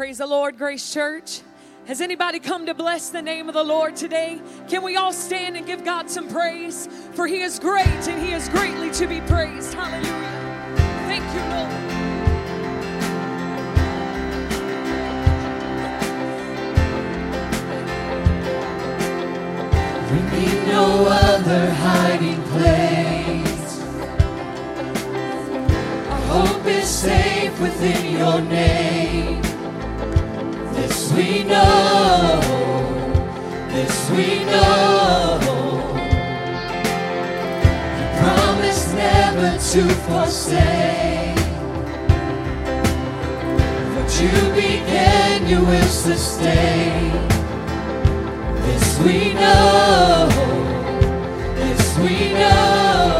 Praise the Lord, Grace Church. Has anybody come to bless the name of the Lord today? Can we all stand and give God some praise? For he is great and he is greatly to be praised. Hallelujah. Thank you, Lord. We need no other hiding place. Our hope is safe within your name we know, this we know. You promised never to forsake. What you began, you will sustain. This we know, this we know.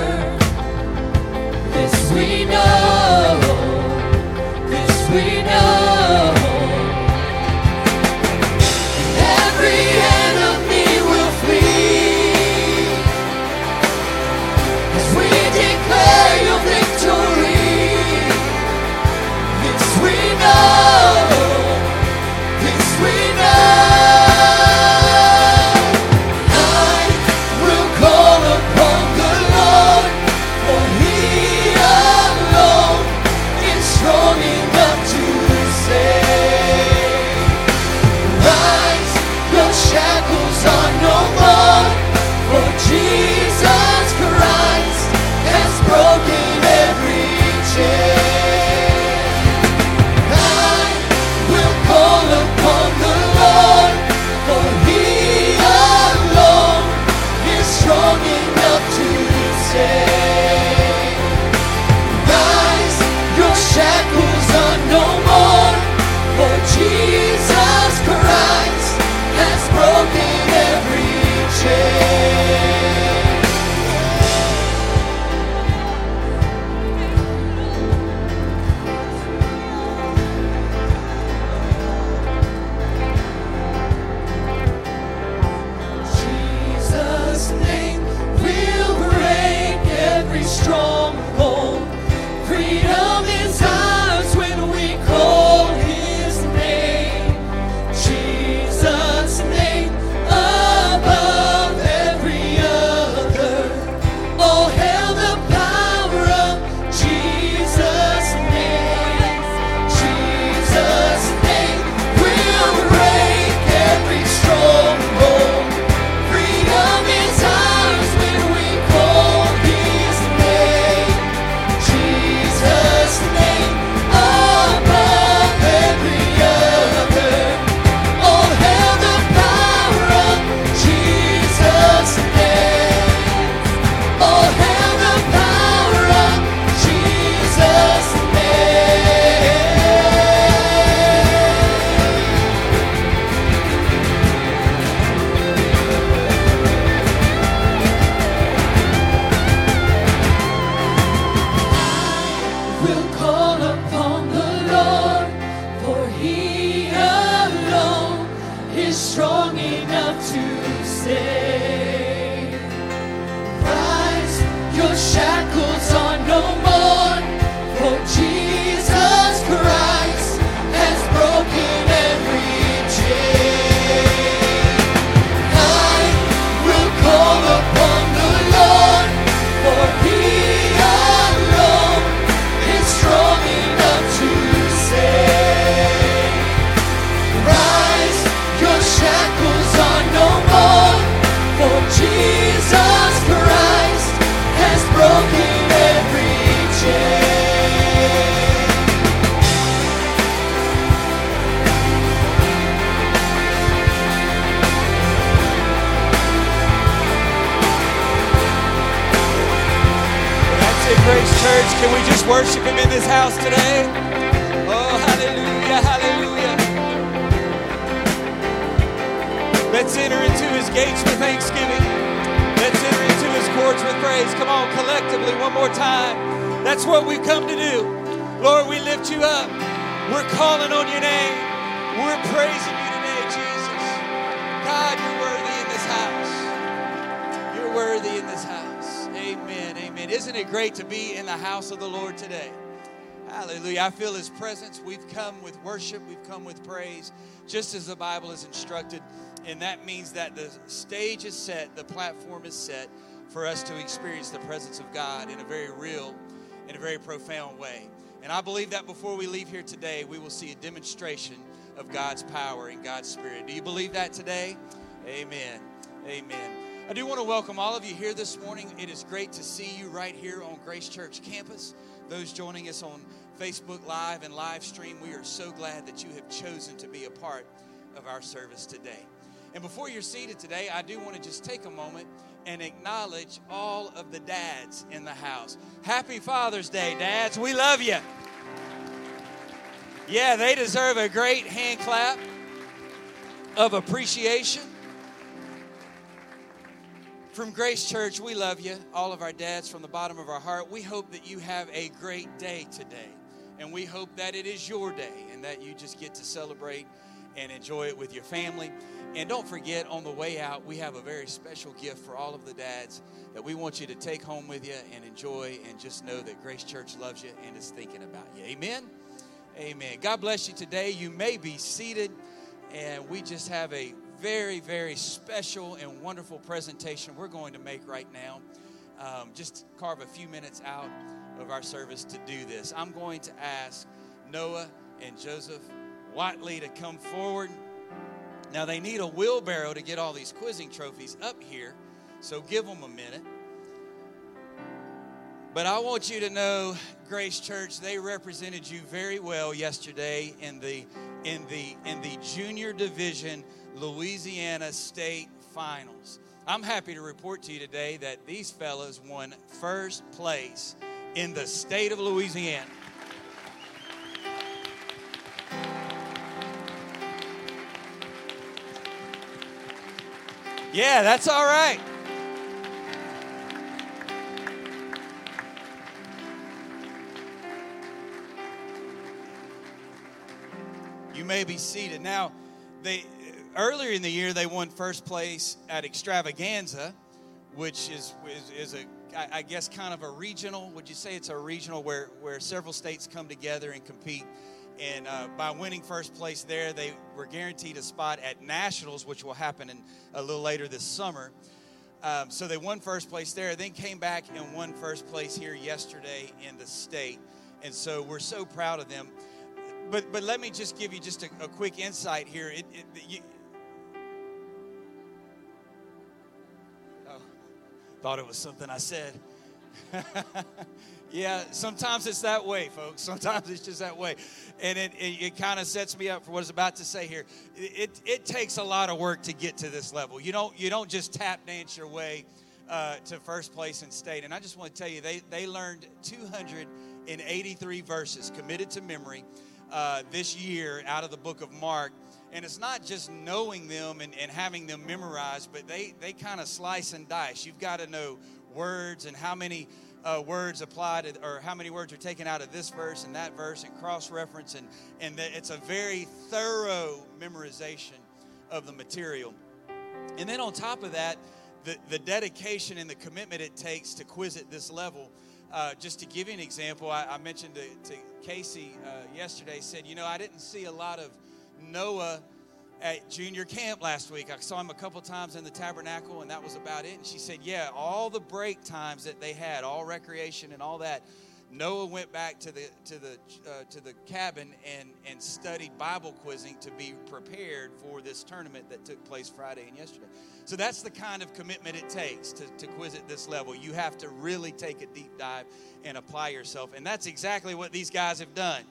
just worship Him in this house today? Oh, hallelujah, hallelujah. Let's enter into His gates with thanksgiving. Let's enter into His courts with praise. Come on, collectively, one more time. That's what we've come to do. Lord, we lift you up. We're calling on your name. We're praising Isn't it great to be in the house of the Lord today? Hallelujah. I feel his presence. We've come with worship, we've come with praise, just as the Bible is instructed. And that means that the stage is set, the platform is set for us to experience the presence of God in a very real, in a very profound way. And I believe that before we leave here today, we will see a demonstration of God's power and God's Spirit. Do you believe that today? Amen. Amen. I do want to welcome all of you here this morning. It is great to see you right here on Grace Church campus. Those joining us on Facebook Live and live stream, we are so glad that you have chosen to be a part of our service today. And before you're seated today, I do want to just take a moment and acknowledge all of the dads in the house. Happy Father's Day, dads. We love you. Yeah, they deserve a great hand clap of appreciation. From Grace Church, we love you, all of our dads from the bottom of our heart. We hope that you have a great day today. And we hope that it is your day and that you just get to celebrate and enjoy it with your family. And don't forget, on the way out, we have a very special gift for all of the dads that we want you to take home with you and enjoy and just know that Grace Church loves you and is thinking about you. Amen? Amen. God bless you today. You may be seated, and we just have a very, very special and wonderful presentation we're going to make right now. Um, just carve a few minutes out of our service to do this. I'm going to ask Noah and Joseph Watley to come forward. Now, they need a wheelbarrow to get all these quizzing trophies up here, so give them a minute. But I want you to know, Grace Church, they represented you very well yesterday in the in the in the junior division Louisiana State Finals. I'm happy to report to you today that these fellas won first place in the state of Louisiana. Yeah, that's all right. You may be seated. Now, they earlier in the year, they won first place at Extravaganza, which is, is, is a, I guess, kind of a regional. Would you say it's a regional where, where several states come together and compete? And uh, by winning first place there, they were guaranteed a spot at Nationals, which will happen in, a little later this summer. Um, so they won first place there, then came back and won first place here yesterday in the state. And so we're so proud of them. But, but let me just give you just a, a quick insight here. It, it, you, Thought it was something I said. yeah, sometimes it's that way, folks. Sometimes it's just that way. And it, it, it kind of sets me up for what I was about to say here. It, it, it, takes a lot of work to get to this level. You don't, you don't just tap dance your way uh, to first place in state. And I just want to tell you, they, they learned 283 verses committed to memory uh, this year out of the book of Mark and it's not just knowing them and, and having them memorized, but they, they kind of slice and dice. You've got to know words and how many uh, words apply to, or how many words are taken out of this verse and that verse and cross reference. And, and the, it's a very thorough memorization of the material. And then on top of that, the, the dedication and the commitment it takes to quiz at this level. Uh, just to give you an example, I, I mentioned to, to Casey uh, yesterday, said, you know, I didn't see a lot of Noah at junior camp last week. I saw him a couple times in the tabernacle, and that was about it. And she said, Yeah, all the break times that they had, all recreation and all that. Noah went back to the to the uh, to the cabin and and studied Bible quizzing to be prepared for this tournament that took place Friday and yesterday. So that's the kind of commitment it takes to, to quiz at this level. You have to really take a deep dive and apply yourself, and that's exactly what these guys have done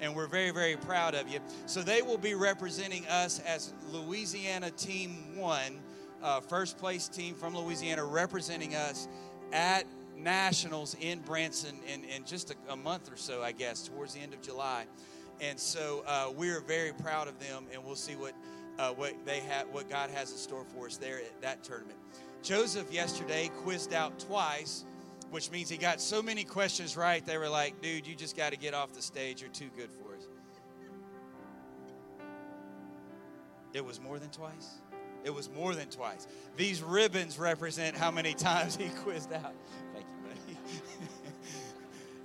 and we're very, very proud of you. So they will be representing us as Louisiana Team One, uh, first place team from Louisiana, representing us at nationals in Branson in, in just a, a, month or so, I guess, towards the end of July. And so uh, we're very proud of them, and we'll see what uh, what they have, what God has in store for us there at that tournament. Joseph yesterday quizzed out twice, which means he got so many questions right. They were like, "Dude, you just got to get off the stage. You're too good for us." It was more than twice. It was more than twice. These ribbons represent how many times he quizzed out. Thank you, buddy.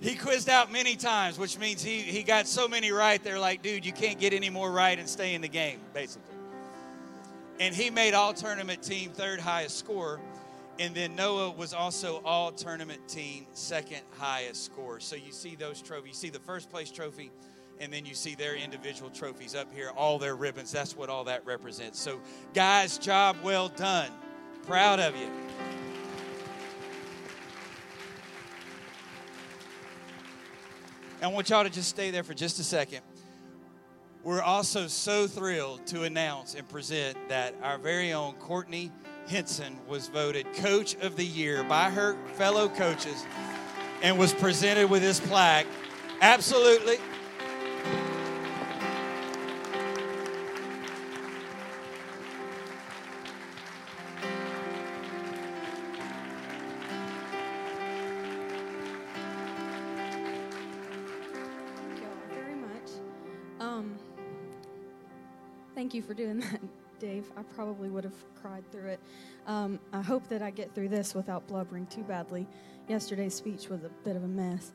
he quizzed out many times, which means he, he got so many right, they're like, dude, you can't get any more right and stay in the game, basically. And he made all tournament team third highest score. And then Noah was also all tournament team second highest score. So you see those trophies. You see the first place trophy and then you see their individual trophies up here, all their ribbons. That's what all that represents. So, guys, job well done. Proud of you. I want y'all to just stay there for just a second. We're also so thrilled to announce and present that our very own Courtney Henson was voted Coach of the Year by her fellow coaches and was presented with this plaque. Absolutely. thank you very much. Um, thank you for doing that, Dave. I probably would have cried through it. Um, I hope that I get through this without blubbering too badly. Yesterday's speech was a bit of a mess.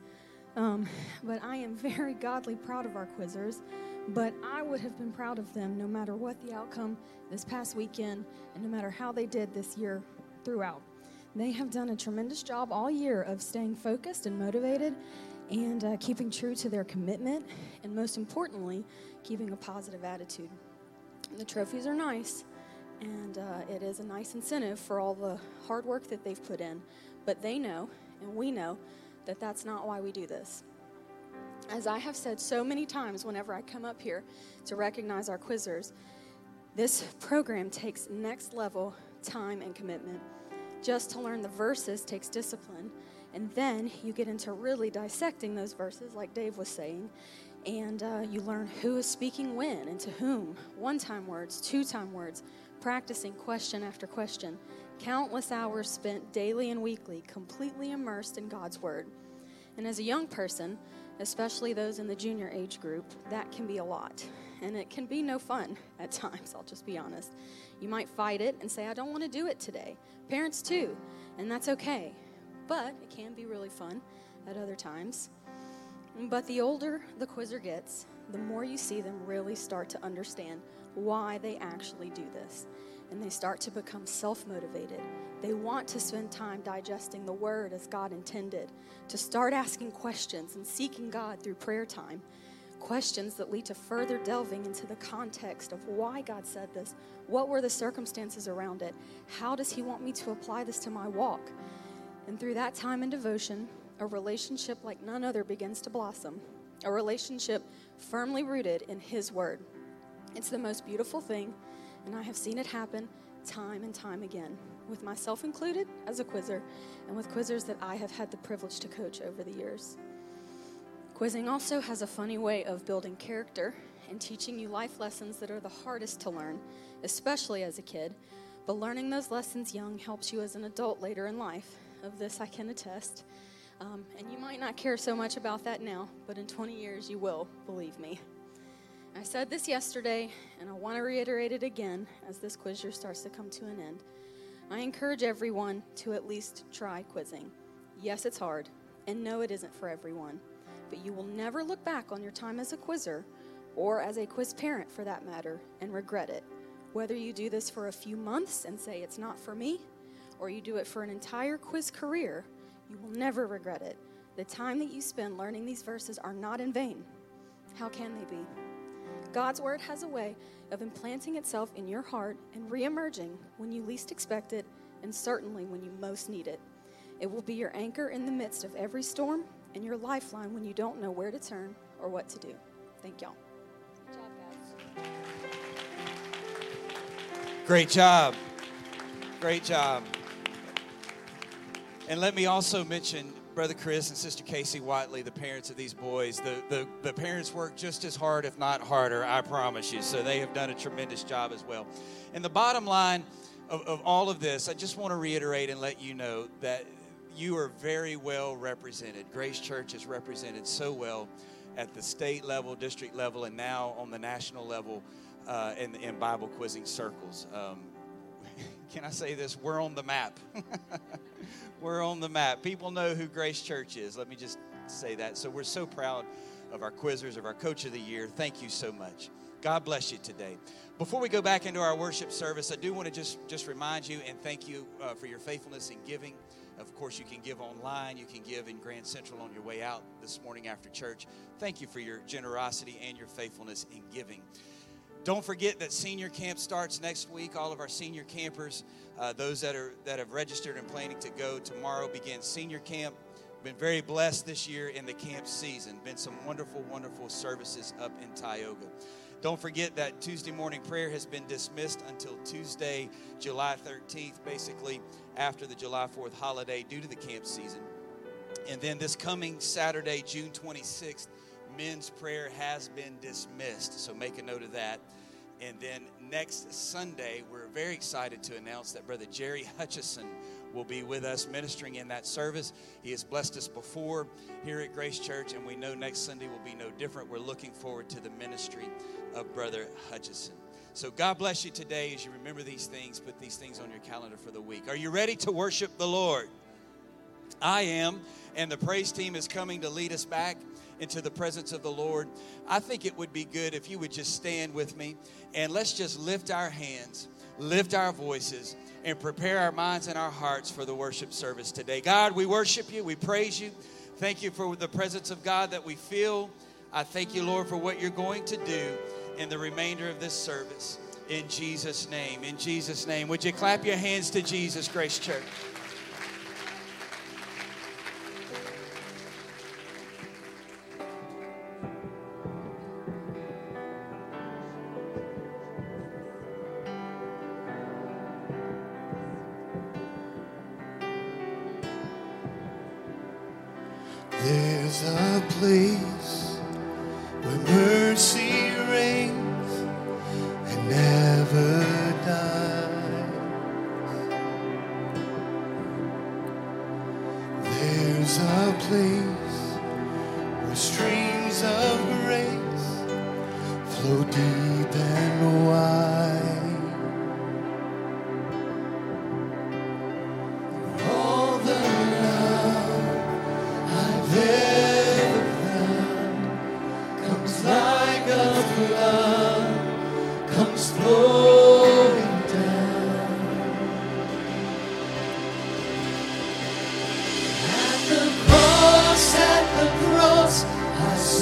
Um, but I am very godly proud of our quizzers. But I would have been proud of them no matter what the outcome this past weekend and no matter how they did this year throughout. They have done a tremendous job all year of staying focused and motivated and uh, keeping true to their commitment, and most importantly, keeping a positive attitude. The trophies are nice, and uh, it is a nice incentive for all the hard work that they've put in. But they know, and we know, that that's not why we do this. As I have said so many times whenever I come up here to recognize our quizzers, this program takes next level time and commitment. Just to learn the verses takes discipline, and then you get into really dissecting those verses, like Dave was saying, and uh, you learn who is speaking when and to whom. One time words, two time words, practicing question after question. Countless hours spent daily and weekly, completely immersed in God's Word. And as a young person, especially those in the junior age group, that can be a lot. And it can be no fun at times, I'll just be honest. You might fight it and say, I don't want to do it today. Parents, too, and that's okay. But it can be really fun at other times. But the older the quizzer gets, the more you see them really start to understand why they actually do this. And they start to become self motivated. They want to spend time digesting the word as God intended, to start asking questions and seeking God through prayer time. Questions that lead to further delving into the context of why God said this. What were the circumstances around it? How does He want me to apply this to my walk? And through that time and devotion, a relationship like none other begins to blossom, a relationship firmly rooted in His Word. It's the most beautiful thing, and I have seen it happen time and time again, with myself included as a quizzer, and with quizzers that I have had the privilege to coach over the years. Quizzing also has a funny way of building character and teaching you life lessons that are the hardest to learn, especially as a kid. But learning those lessons young helps you as an adult later in life. Of this, I can attest. Um, and you might not care so much about that now, but in 20 years you will, believe me. I said this yesterday, and I want to reiterate it again as this quiz year starts to come to an end. I encourage everyone to at least try quizzing. Yes, it's hard, and no, it isn't for everyone. But you will never look back on your time as a quizzer, or as a quiz parent for that matter, and regret it. Whether you do this for a few months and say it's not for me, or you do it for an entire quiz career, you will never regret it. The time that you spend learning these verses are not in vain. How can they be? God's word has a way of implanting itself in your heart and reemerging when you least expect it and certainly when you most need it. It will be your anchor in the midst of every storm and your lifeline when you don't know where to turn or what to do. Thank y'all. Good job, guys. Great job. Great job. And let me also mention Brother Chris and Sister Casey Whiteley, the parents of these boys. The, the, the parents work just as hard, if not harder, I promise you. So they have done a tremendous job as well. And the bottom line of, of all of this, I just want to reiterate and let you know that you are very well represented. Grace Church is represented so well at the state level, district level, and now on the national level uh, in, in Bible quizzing circles. Um, can I say this? We're on the map. we're on the map. People know who Grace Church is. Let me just say that. So we're so proud of our quizzers, of our coach of the year. Thank you so much. God bless you today. Before we go back into our worship service, I do want to just, just remind you and thank you uh, for your faithfulness in giving. Of course, you can give online. You can give in Grand Central on your way out this morning after church. Thank you for your generosity and your faithfulness in giving. Don't forget that senior camp starts next week. All of our senior campers, uh, those that are that have registered and planning to go tomorrow, begins senior camp. Been very blessed this year in the camp season. Been some wonderful, wonderful services up in Tioga. Don't forget that Tuesday morning prayer has been dismissed until Tuesday, July 13th, basically after the July 4th holiday due to the camp season. And then this coming Saturday, June 26th, men's prayer has been dismissed. So make a note of that. And then next Sunday, we're very excited to announce that Brother Jerry Hutchison will be with us ministering in that service. He has blessed us before here at Grace Church, and we know next Sunday will be no different. We're looking forward to the ministry of Brother Hutchison. So God bless you today as you remember these things. Put these things on your calendar for the week. Are you ready to worship the Lord? I am, and the praise team is coming to lead us back into the presence of the Lord. I think it would be good if you would just stand with me and let's just lift our hands, lift our voices, and prepare our minds and our hearts for the worship service today. God, we worship you, we praise you. Thank you for the presence of God that we feel. I thank you, Lord, for what you're going to do in the remainder of this service. In Jesus' name, in Jesus' name. Would you clap your hands to Jesus, Grace Church?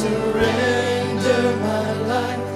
Surrender my life.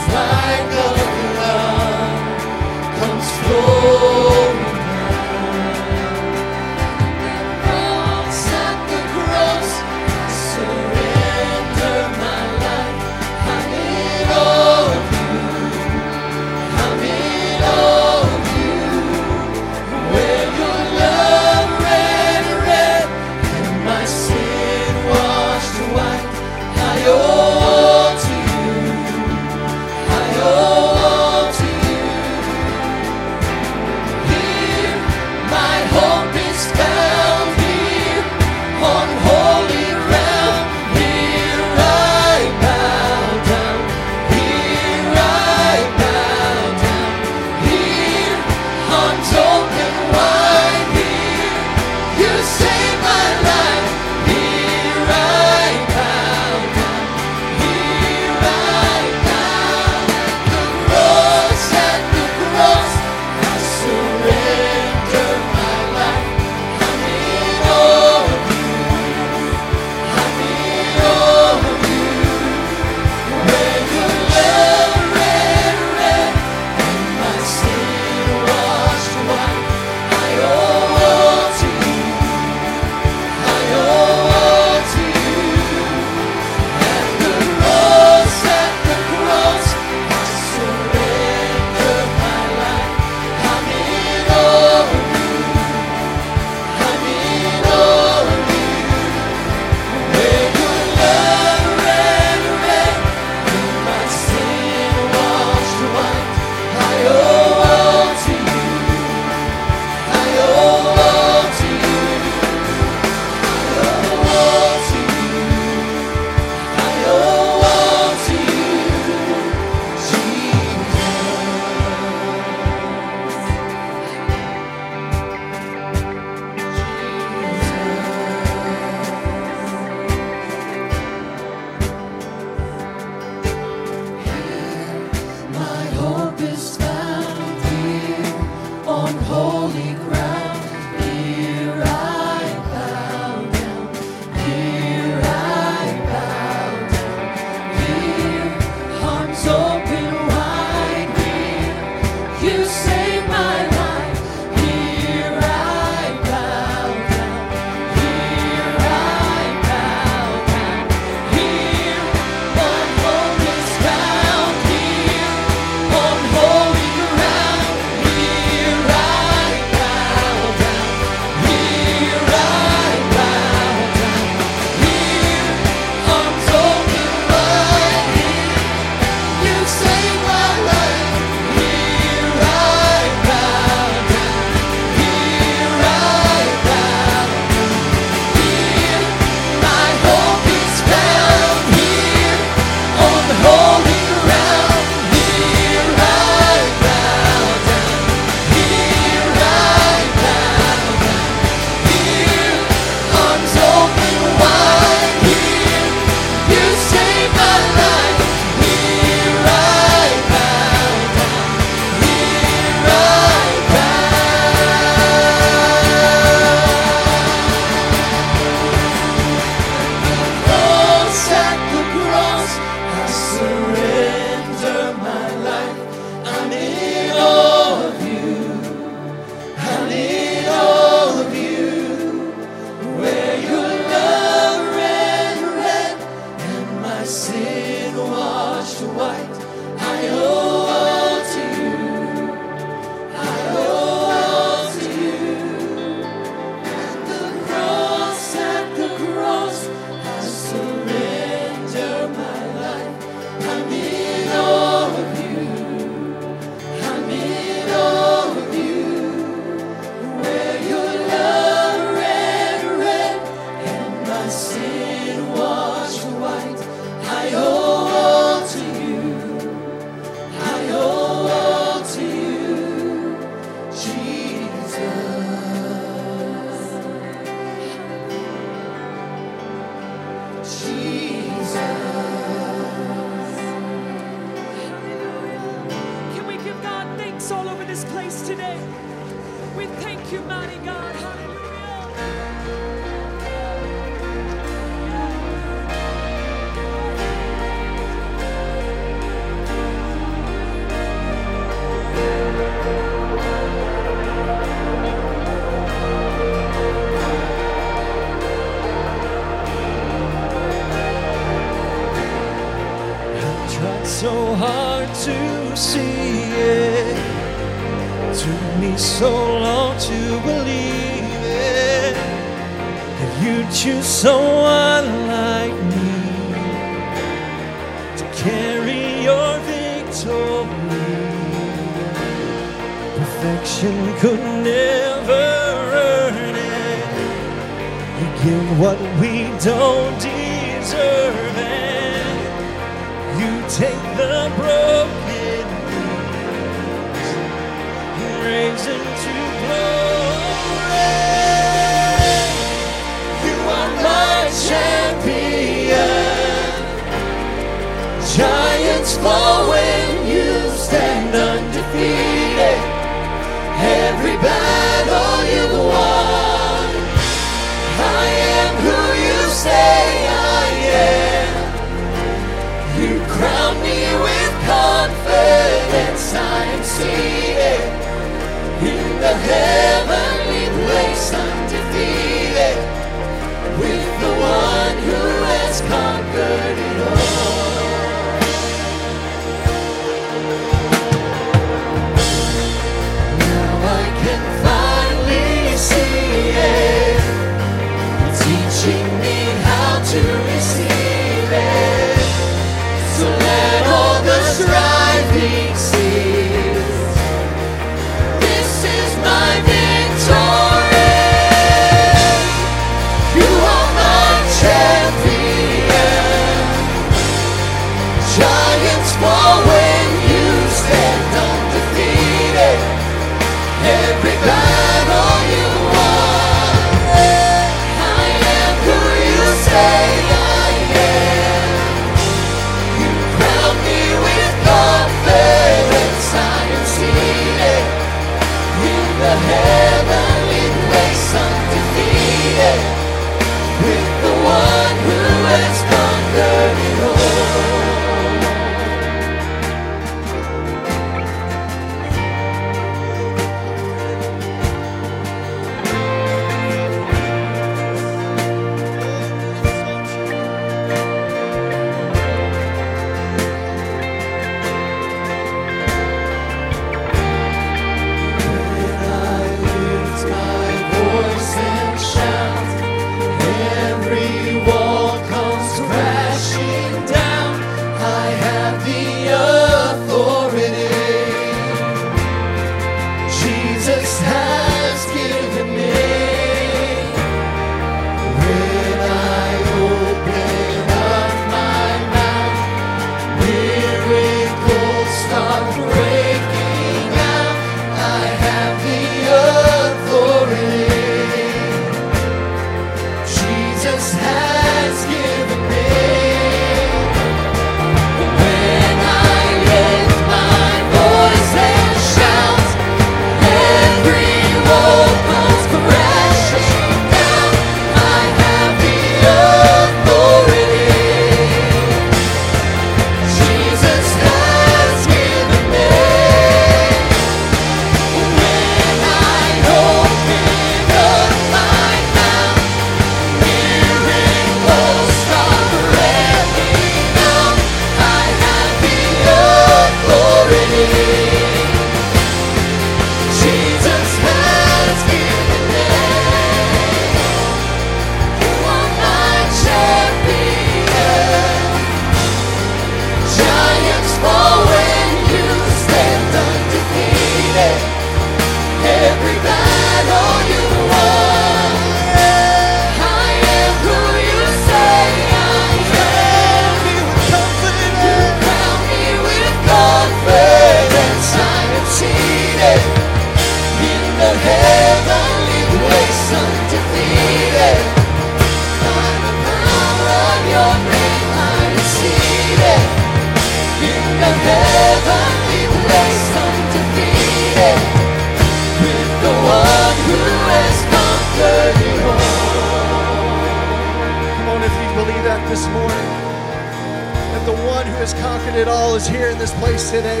It all is here in this place today.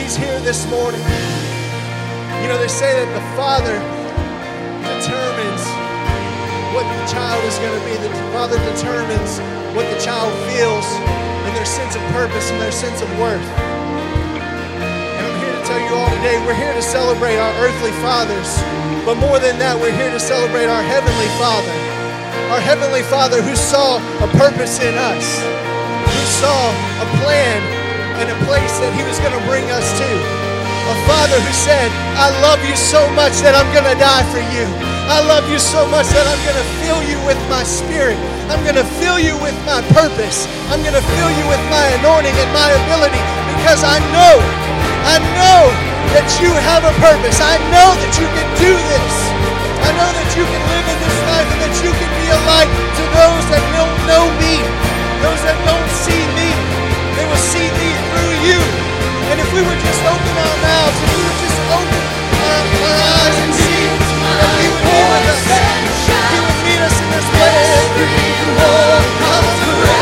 He's here this morning. You know, they say that the Father determines what the child is going to be. The Father determines what the child feels and their sense of purpose and their sense of worth. And I'm here to tell you all today, we're here to celebrate our earthly fathers. But more than that, we're here to celebrate our Heavenly Father. Our Heavenly Father who saw a purpose in us, saw a plan and a place that He was going to bring us to. A Father who said, I love you so much that I'm going to die for you. I love you so much that I'm going to fill you with my spirit. I'm going to fill you with my purpose. I'm going to fill you with my anointing and my ability because I know, I know that you have a purpose. I know that you can do this. I know that you can live in this life and that you can be a light to those that don't know me, see me through you. And if we would just open our mouths, if we would just open our, eyes and see that He would be with us, He would meet us in this place. Jesus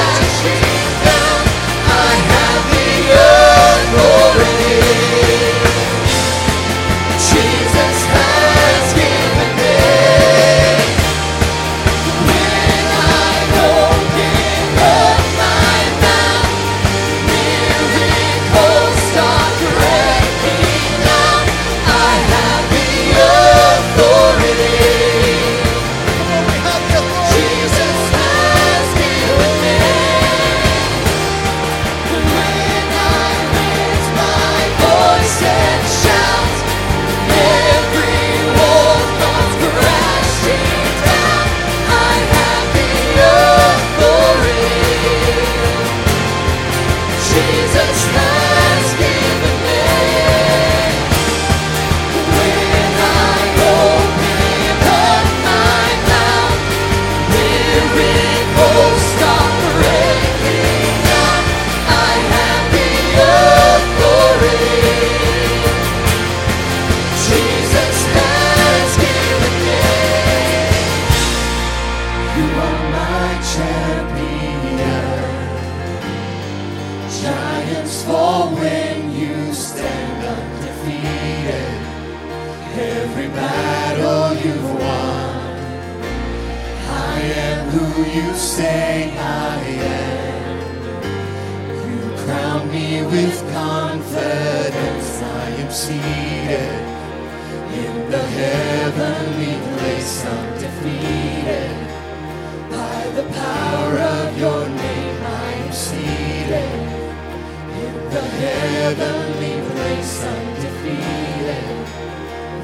heavenly place undefeated.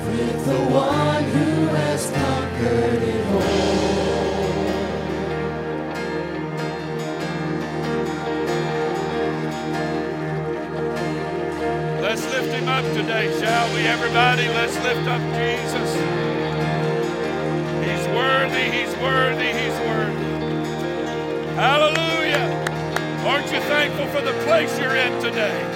With the one who has conquered it all. Let's lift him up today, shall we, everybody? Let's lift up Jesus. He's worthy, he's worthy, he's worthy. Hallelujah. Aren't you thankful for the place you're in today?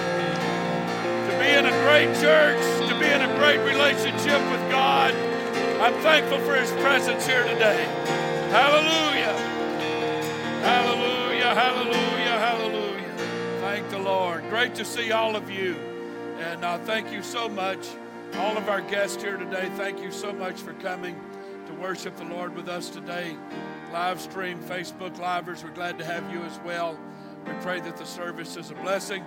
Great church, to be in a great relationship with God. I'm thankful for his presence here today. Hallelujah. Hallelujah, hallelujah, hallelujah. Thank the Lord. Great to see all of you. And uh, thank you so much, all of our guests here today. Thank you so much for coming to worship the Lord with us today. Live stream, Facebook Livers, we're glad to have you as well. We pray that the service is a blessing.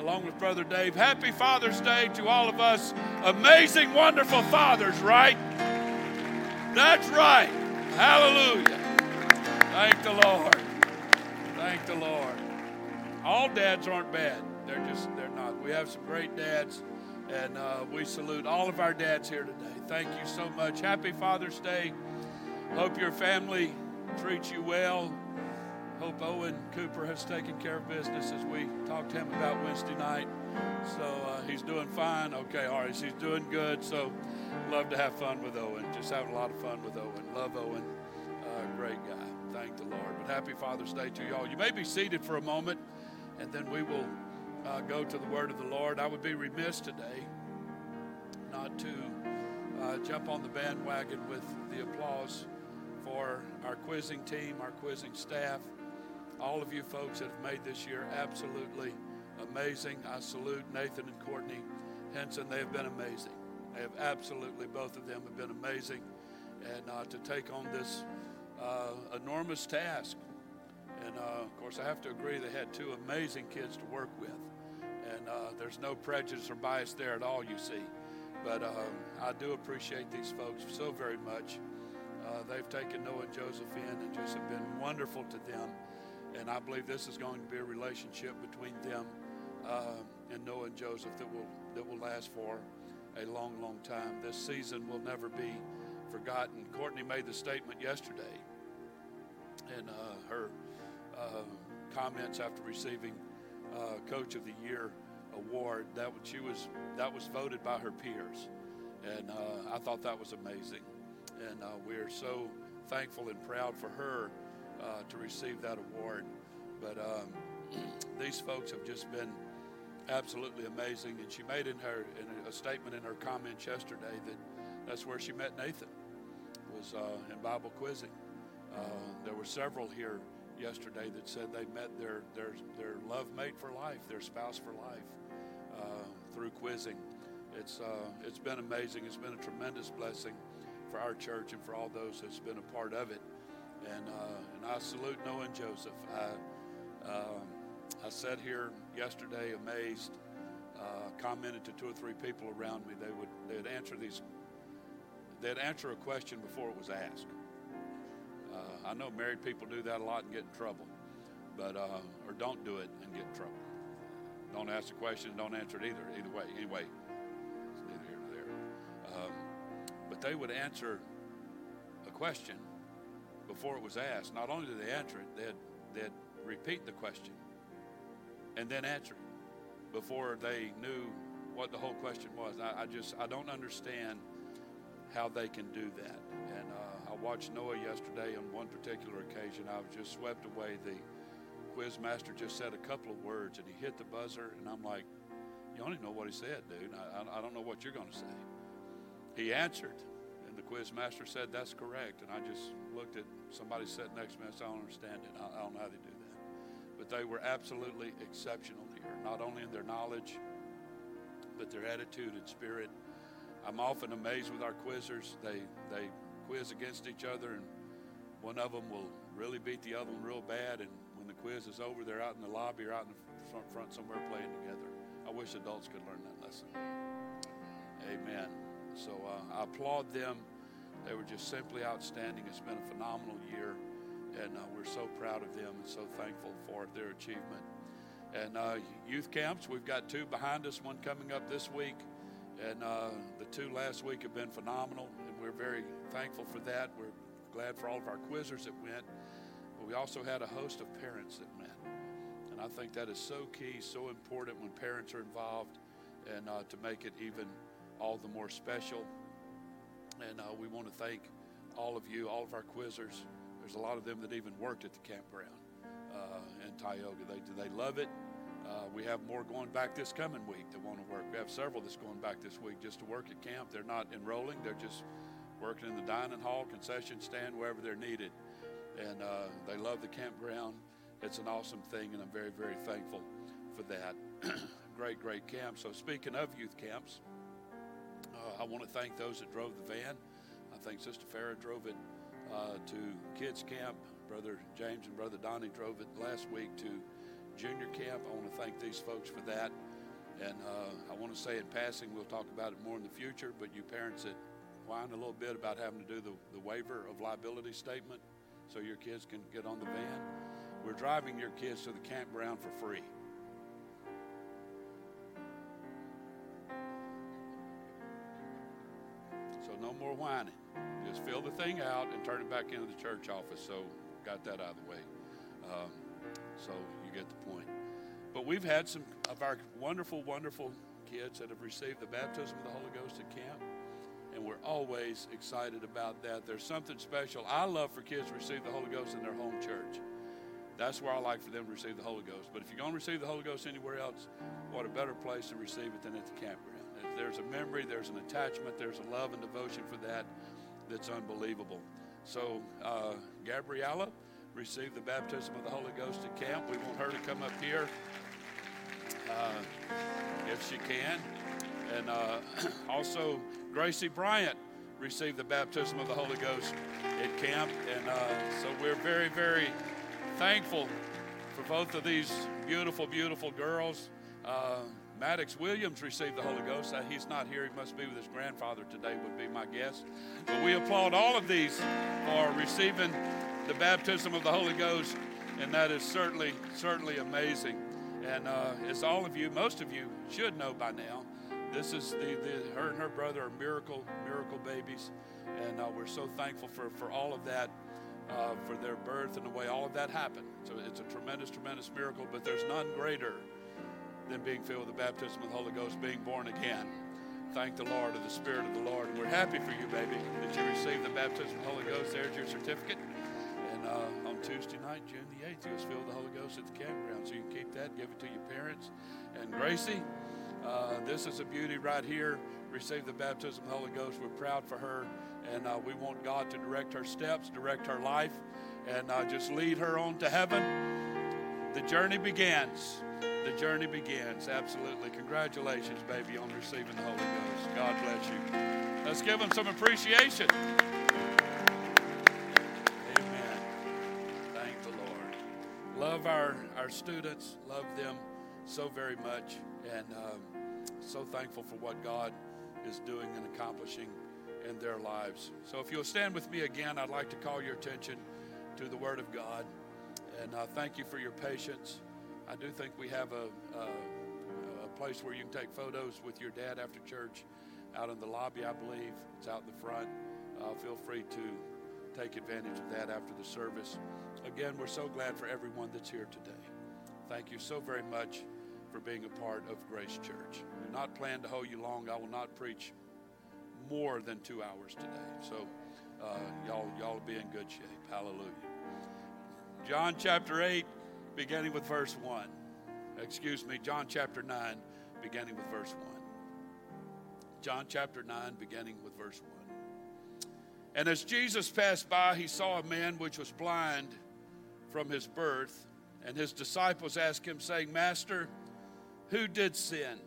Along with Brother Dave, happy Father's Day to all of us. Amazing, wonderful fathers, right? That's right. Hallelujah. Thank the Lord. Thank the Lord. All dads aren't bad. They're just, they're not. We have some great dads, and uh, we salute all of our dads here today. Thank you so much. Happy Father's Day. Hope your family treats you well. Hope Owen Cooper has taken care of business as we talked to him about Wednesday night. So uh, he's doing fine. Okay, all right. He's doing good. So love to have fun with Owen. Just having a lot of fun with Owen. Love Owen. Uh, great guy. Thank the Lord. But happy Father's Day to y'all. You may be seated for a moment, and then we will uh, go to the word of the Lord. I would be remiss today not to uh, jump on the bandwagon with the applause for our quizzing team, our quizzing staff. All of you folks that have made this year absolutely amazing. I salute Nathan and Courtney Henson. They have been amazing. They have absolutely, both of them have been amazing. And uh, to take on this uh, enormous task. And uh, of course, I have to agree, they had two amazing kids to work with. And uh, there's no prejudice or bias there at all, you see. But um, I do appreciate these folks so very much. Uh, they've taken Noah and Joseph in and just have been wonderful to them. And I believe this is going to be a relationship between them uh, and Noah and Joseph that will that will last for a long, long time. This season will never be forgotten. Courtney made the statement yesterday, and uh, her uh, comments after receiving uh, Coach of the Year award. That she was that was voted by her peers, and uh, I thought that was amazing. And uh, we're so thankful and proud for her uh, to receive that award. But um, these folks have just been absolutely amazing. And she made in her in a statement in her comments yesterday that that's where she met Nathan was uh, in Bible quizzing. Uh, there were several here yesterday that said they met their their their love mate for life, their spouse for life uh, through quizzing. It's uh, it's been amazing. It's been a tremendous blessing for our church and for all those that's been a part of it. And uh, and I salute Noah and Joseph. I um, I sat here yesterday amazed. Uh, commented to two or three people around me. They would they'd answer these. They'd answer a question before it was asked. Uh, I know married people do that a lot and get in trouble, but uh, or don't do it and get in trouble. Don't ask the question, don't answer it either. Either way, anyway, it's neither here nor there. Um, but they would answer a question before it was asked. Not only did they answer it, they'd they'd repeat the question and then answer it before they knew what the whole question was. I, I just I don't understand how they can do that. And uh, I watched Noah yesterday on one particular occasion. I was just swept away. The quiz master just said a couple of words, and he hit the buzzer, and I'm like, "You only know what he said, dude. I, I don't know what you're going to say." He answered, and the quiz master said, "That's correct." And I just looked at somebody sitting next to me. I said, "I don't understand it. I, don't know how they do that." But they were absolutely exceptional here, not only in their knowledge, but their attitude and spirit. I'm often amazed with our quizzers. They they quiz against each other, and one of them will really beat the other one real bad. And when the quiz is over, they're out in the lobby or out in the front, front somewhere playing together. I wish adults could learn that lesson. Amen. So uh, I applaud them. They were just simply outstanding. It's been a phenomenal year, and uh, we're so proud of them and so thankful for their achievement. And uh, youth camps, we've got two behind us, one coming up this week. And uh, the two last week have been phenomenal, and we're very thankful for that. We're glad for all of our quizzers that went. But we also had a host of parents that went. And I think that is so key, so important when parents are involved, and uh, to make it even all the more special. And uh, we want to thank all of you, all of our quizzers. There's a lot of them that even worked at the campground uh, in Tioga. They, they love it. Uh, we have more going back this coming week that want to work. We have several that's going back this week just to work at camp. They're not enrolling, they're just working in the dining hall, concession stand, wherever they're needed. And uh, they love the campground. It's an awesome thing, and I'm very, very thankful for that. great, great camp. So, speaking of youth camps, I want to thank those that drove the van. I think Sister Farah drove it uh, to kids camp. Brother James and Brother Donnie drove it last week to junior camp. I want to thank these folks for that. And uh, I want to say in passing, we'll talk about it more in the future, but you parents that whine a little bit about having to do the, the waiver of liability statement so your kids can get on the van, we're driving your kids to the campground for free. No more whining. Just fill the thing out and turn it back into the church office. So got that out of the way. Um, so you get the point. But we've had some of our wonderful, wonderful kids that have received the baptism of the Holy Ghost at camp. And we're always excited about that. There's something special. I love for kids to receive the Holy Ghost in their home church. That's where I like for them to receive the Holy Ghost. But if you're going to receive the Holy Ghost anywhere else, what a better place to receive it than at the campground. There's a memory, there's an attachment, there's a love and devotion for that that's unbelievable. So, uh, Gabriella, received the baptism of the Holy Ghost at camp. We want her to come up here uh, if she can. And uh, also, Gracie Bryant received the baptism of the Holy Ghost at camp. And uh, so we're very, very thankful for both of these beautiful, beautiful girls. Maddox Williams received the Holy Ghost. Uh, he's not here. He must be with his grandfather today, would be my guess. But we applaud all of these for receiving the baptism of the Holy Ghost, and that is certainly, certainly amazing. And uh, as all of you, most of you should know by now, this is the, the her and her brother are miracle, miracle babies, and uh, we're so thankful for, for all of that, uh, for their birth and the way all of that happened. So it's a tremendous, tremendous miracle, but there's none greater than being filled with the baptism of the Holy Ghost, being born again. Thank the Lord of the Spirit of the Lord. And we're happy for you, baby, that you received the baptism of the Holy Ghost. There's your certificate. And uh, on Tuesday night, June the 8th, you was filled with the Holy Ghost at the campground. So you can keep that, give it to your parents. And Gracie, uh, this is a beauty right here. Received the baptism of the Holy Ghost. We're proud for her. And uh, we want God to direct her steps, direct her life, and uh, just lead her on to heaven. The journey begins the journey begins. Absolutely. Congratulations, baby, on receiving the Holy Ghost. God bless you. Let's give them some appreciation. Amen. Thank the Lord. Love our, our students, love them so very much, and um, so thankful for what God is doing and accomplishing in their lives. So, if you'll stand with me again, I'd like to call your attention to the Word of God. And uh, thank you for your patience. I do think we have a, a, a, place where you can take photos with your dad after church out in the lobby, I believe. It's out in the front. Uh, feel free to take advantage of that after the service. Again, we're so glad for everyone that's here today. Thank you so very much for being a part of Grace Church. I do not plan to hold you long. I will not preach more than two hours today. So uh, y'all, y'all be in good shape. Hallelujah. John chapter 8 beginning with verse 1. Excuse me, John chapter 9, beginning with verse 1. John chapter 9, beginning with verse 1. And as Jesus passed by, he saw a man which was blind from his birth. And his disciples asked him, saying, Master, who did sin,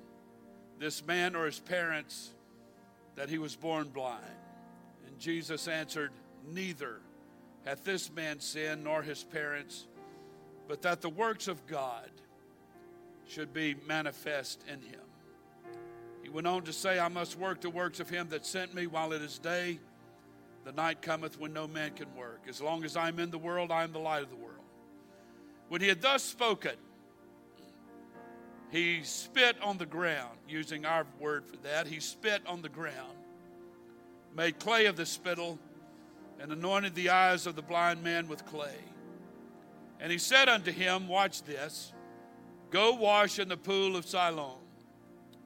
this man or his parents, that he was born blind? And Jesus answered, Neither hath this man sinned nor his parents but that the works of God should be manifest in him. He went on to say, I must work the works of him that sent me while it is day. The night cometh when no man can work. As long as I'm in the world, I am the light of the world. When he had thus spoken, he spit on the ground, using our word for that. He spit on the ground, made clay of the spittle, and anointed the eyes of the blind man with clay. And he said unto him, Watch this, go wash in the pool of Siloam,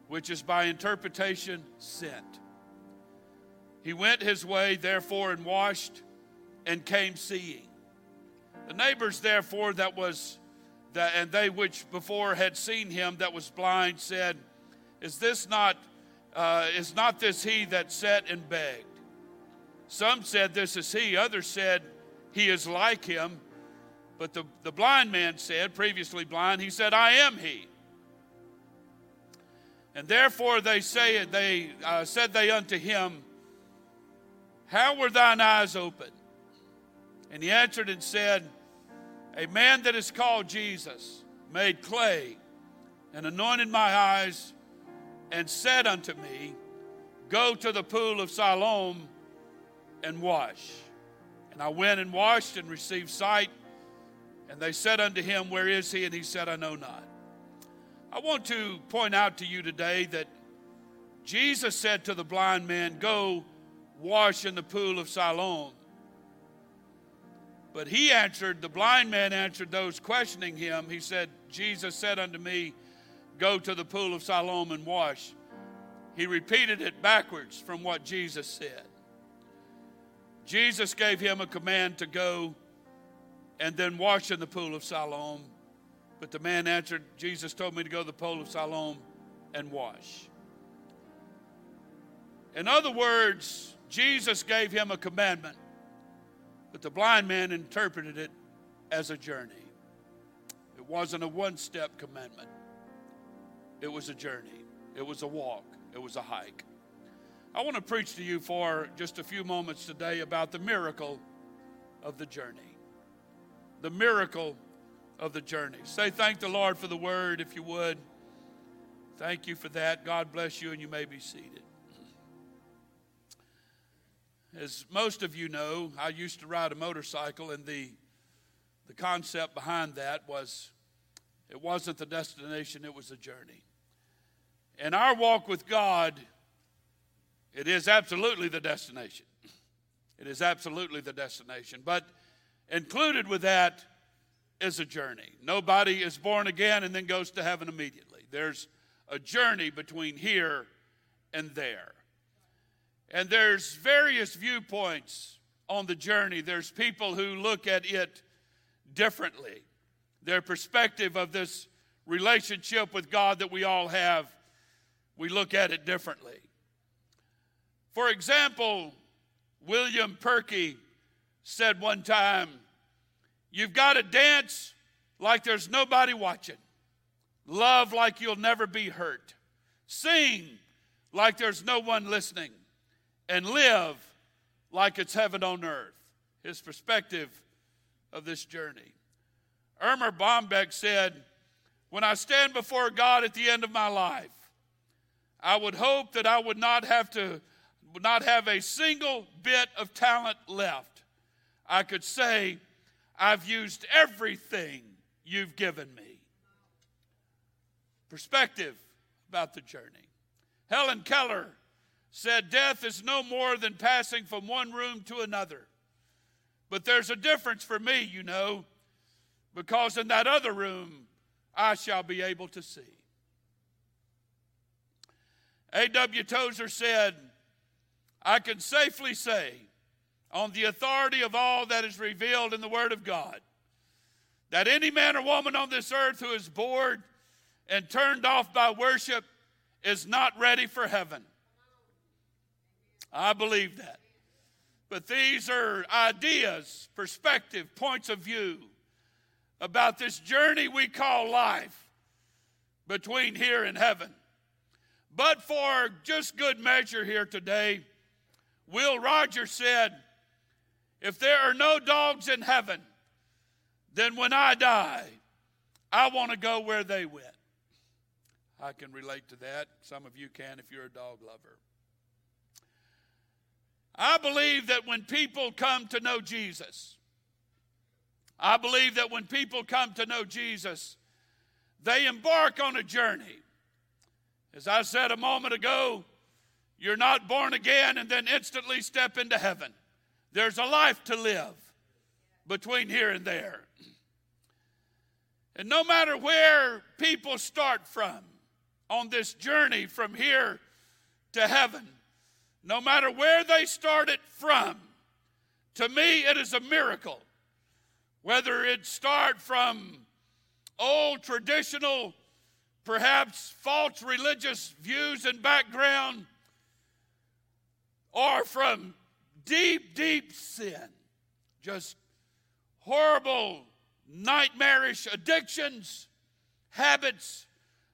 which is by interpretation sent. He went his way, therefore, and washed and came seeing. The neighbors, therefore, that was that, and they which before had seen him that was blind said, Is this not uh, is not this he that sat and begged? Some said, This is he. Others said, He is like him. But the, the blind man said, previously blind, he said, I am he. And therefore they say they uh, said they unto him, How were thine eyes open? And he answered and said, A man that is called Jesus made clay and anointed my eyes and said unto me, Go to the pool of Siloam and wash. And I went and washed and received sight and they said unto him, Where is he? And he said, I know not. I want to point out to you today that Jesus said to the blind man, Go wash in the pool of Siloam. But he answered, the blind man answered those questioning him. He said, Jesus said unto me, Go to the pool of Siloam and wash. He repeated it backwards from what Jesus said. Jesus gave him a command to go and then wash in the pool of Siloam. But the man answered, Jesus told me to go to the pool of Siloam and wash. In other words, Jesus gave him a commandment, but the blind man interpreted it as a journey. It wasn't a one step commandment, it was a journey, it was a walk, it was a hike. I want to preach to you for just a few moments today about the miracle of the journey. The miracle of the journey. Say, thank the Lord for the word, if you would. Thank you for that. God bless you, and you may be seated. As most of you know, I used to ride a motorcycle, and the, the concept behind that was it wasn't the destination, it was the journey. And our walk with God it is absolutely the destination. It is absolutely the destination. But included with that is a journey. Nobody is born again and then goes to heaven immediately. There's a journey between here and there. And there's various viewpoints on the journey. There's people who look at it differently. Their perspective of this relationship with God that we all have, we look at it differently. For example, William Purkey said one time, You've got to dance like there's nobody watching, love like you'll never be hurt, sing like there's no one listening, and live like it's heaven on earth. His perspective of this journey. Erma Bombeck said, When I stand before God at the end of my life, I would hope that I would not have to not have a single bit of talent left, I could say, I've used everything you've given me. Perspective about the journey. Helen Keller said, Death is no more than passing from one room to another. But there's a difference for me, you know, because in that other room I shall be able to see. A.W. Tozer said, I can safely say, on the authority of all that is revealed in the Word of God, that any man or woman on this earth who is bored and turned off by worship is not ready for heaven. I believe that. But these are ideas, perspective, points of view about this journey we call life between here and heaven. But for just good measure here today, Will Rogers said, If there are no dogs in heaven, then when I die, I want to go where they went. I can relate to that. Some of you can if you're a dog lover. I believe that when people come to know Jesus, I believe that when people come to know Jesus, they embark on a journey. As I said a moment ago, you're not born again and then instantly step into heaven. There's a life to live between here and there. And no matter where people start from on this journey from here to heaven, no matter where they started from, to me it is a miracle. Whether it start from old traditional, perhaps false religious views and background, or from deep, deep sin, just horrible, nightmarish addictions, habits,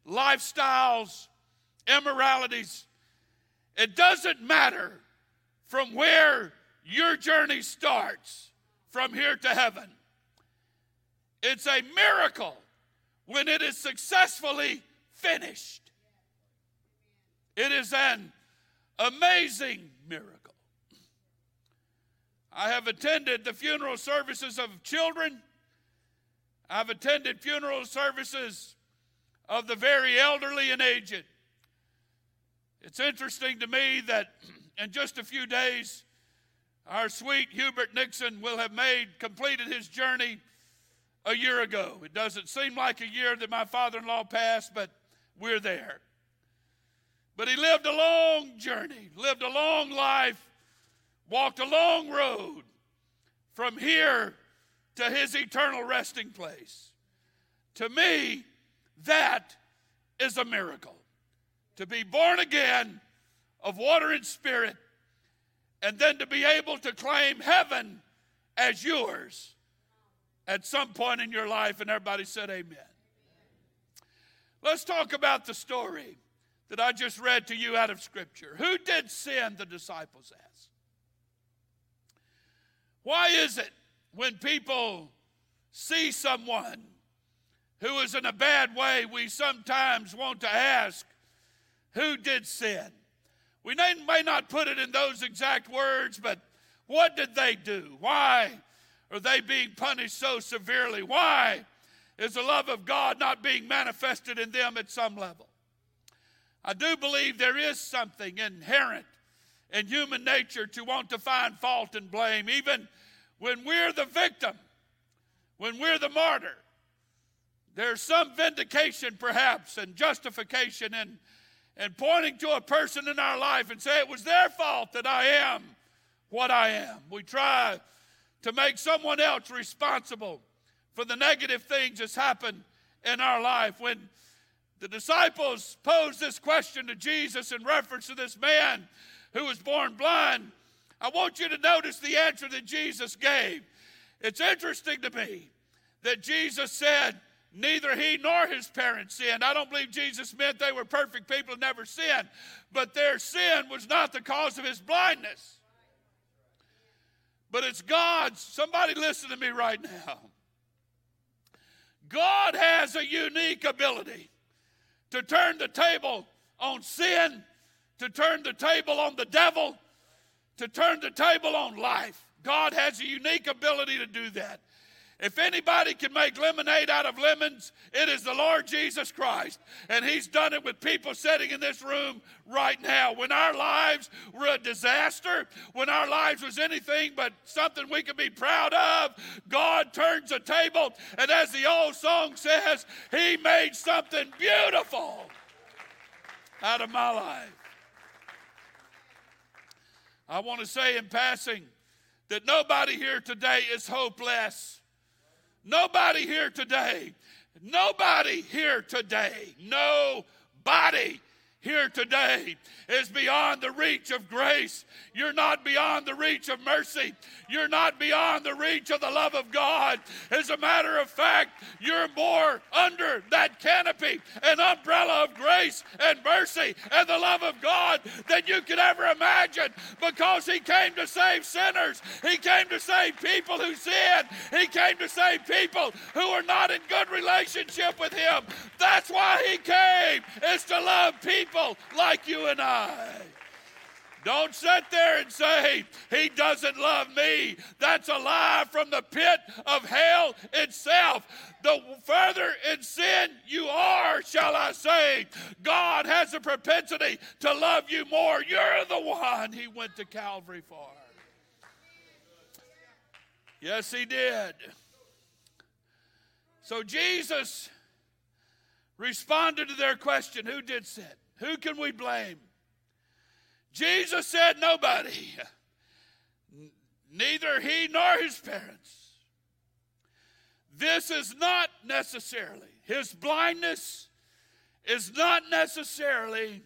lifestyles, immoralities. It doesn't matter from where your journey starts from here to heaven. It's a miracle when it is successfully finished. It is an amazing miracle. I have attended the funeral services of children. I've attended funeral services of the very elderly and aged. It's interesting to me that in just a few days, our sweet Hubert Nixon will have made, completed his journey a year ago. It doesn't seem like a year that my father in law passed, but we're there. But he lived a long journey, lived a long life, walked a long road from here to his eternal resting place. To me, that is a miracle. To be born again of water and spirit, and then to be able to claim heaven as yours at some point in your life, and everybody said amen. Let's talk about the story that I just read to you out of Scripture. Who did sin, the disciples asked? Why is it when people see someone who is in a bad way, we sometimes want to ask, Who did sin? We may not put it in those exact words, but what did they do? Why are they being punished so severely? Why is the love of God not being manifested in them at some level? I do believe there is something inherent in human nature to want to find fault and blame, even when we're the victim, when we're the martyr. There's some vindication, perhaps, and justification in, in pointing to a person in our life and say it was their fault that I am what I am. We try to make someone else responsible for the negative things that's happened in our life. When the disciples posed this question to Jesus in reference to this man who was born blind, I want you to notice the answer that Jesus gave. It's interesting to me that Jesus said, Neither he nor his parents sinned. I don't believe Jesus meant they were perfect people who never sinned, but their sin was not the cause of his blindness. But it's God's. Somebody listen to me right now. God has a unique ability to turn the table on sin, to turn the table on the devil, to turn the table on life. God has a unique ability to do that. If anybody can make lemonade out of lemons, it is the Lord Jesus Christ. And He's done it with people sitting in this room right now. When our lives were a disaster, when our lives was anything but something we could be proud of, God turns the table. And as the old song says, He made something beautiful out of my life. I want to say in passing that nobody here today is hopeless. Nobody here today, nobody here today, nobody here today is beyond the reach of grace. You're not beyond the reach of mercy. You're not beyond the reach of the love of God. As a matter of fact, you're more under that canopy and umbrella of grace and mercy and the love of God than you could ever imagine because He came to save sinners. He came to save people who sin. He came to save people who are not in good relationship with Him. That's why He came, is to love people like you and I. Don't sit there and say, He doesn't love me. That's a lie from the pit of hell itself. The further in sin you are, shall I say, God has a propensity to love you more. You're the one He went to Calvary for. Yes, He did. So Jesus responded to their question Who did sin? Who can we blame? Jesus said, Nobody. Neither he nor his parents. This is not necessarily, his blindness is not necessarily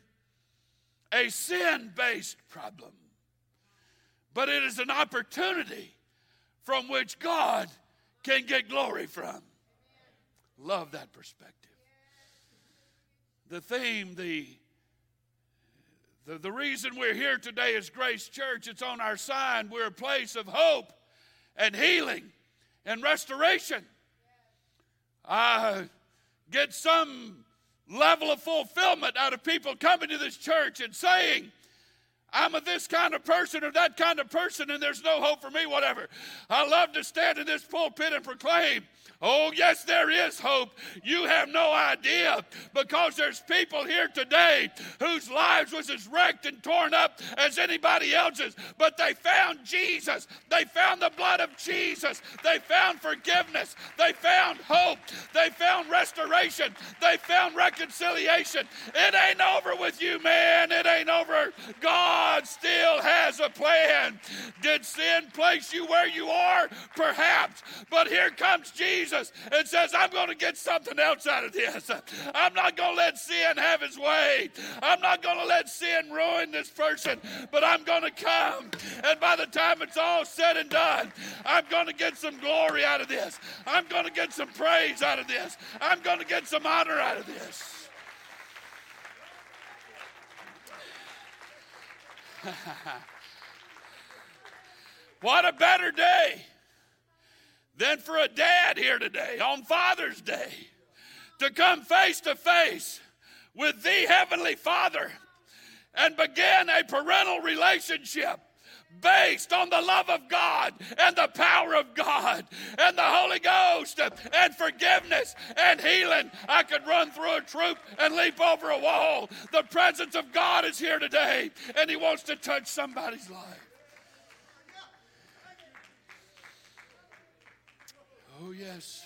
a sin based problem, but it is an opportunity from which God can get glory from. Love that perspective. The theme, the the, the reason we're here today is Grace Church. It's on our sign. We're a place of hope and healing and restoration. I get some level of fulfillment out of people coming to this church and saying, I'm a this kind of person or that kind of person, and there's no hope for me, whatever. I love to stand in this pulpit and proclaim Oh, yes, there is hope. You have no idea because there's people here today whose lives was as wrecked and torn up as anybody else's, but they found Jesus. They found the blood of Jesus. They found forgiveness. They found hope. They found restoration. They found reconciliation. It ain't over with you, man. It ain't over. God God still has a plan. Did sin place you where you are? Perhaps. But here comes Jesus and says, I'm going to get something else out of this. I'm not going to let sin have his way. I'm not going to let sin ruin this person, but I'm going to come. And by the time it's all said and done, I'm going to get some glory out of this. I'm going to get some praise out of this. I'm going to get some honor out of this. what a better day than for a dad here today on Father's Day to come face to face with the Heavenly Father and begin a parental relationship based on the love of God and the power of God and the Holy Ghost and forgiveness and healing. I could run through a troop and leap over a wall. The presence of God is here today and He wants to touch somebody's life. Oh, yes.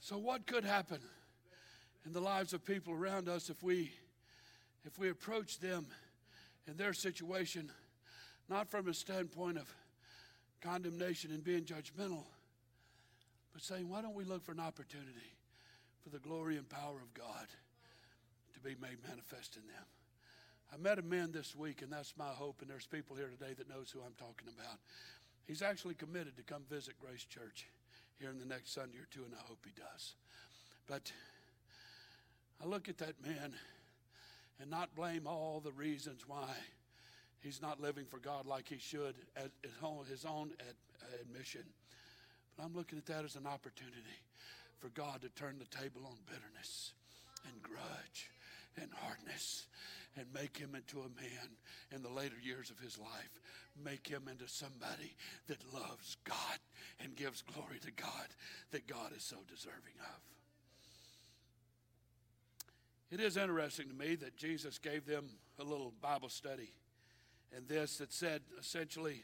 So, what could happen in the lives of people around us if we, if we approach them in their situation? Not from a standpoint of condemnation and being judgmental, but saying, why don't we look for an opportunity for the glory and power of God to be made manifest in them? I met a man this week, and that's my hope, and there's people here today that knows who I'm talking about. He's actually committed to come visit Grace Church here in the next Sunday or two, and I hope he does. But I look at that man and not blame all the reasons why he's not living for God like he should at his own admission. But I'm looking at that as an opportunity for God to turn the table on bitterness and grudge and hardness and make him into a man in the later years of his life. Make him into somebody that loves God and gives glory to God that God is so deserving of. It is interesting to me that Jesus gave them a little Bible study and this that said essentially,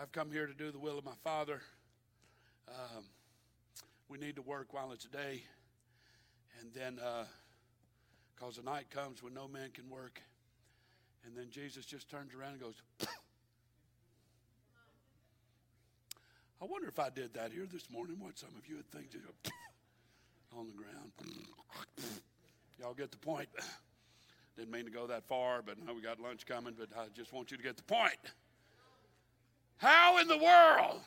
I've come here to do the will of my Father. Um, we need to work while it's a day. And then, because uh, the night comes when no man can work. And then Jesus just turns around and goes, I wonder if I did that here this morning, what some of you would think, on the ground. Y'all get the point. Didn't mean to go that far, but now we got lunch coming, but I just want you to get the point. How in the world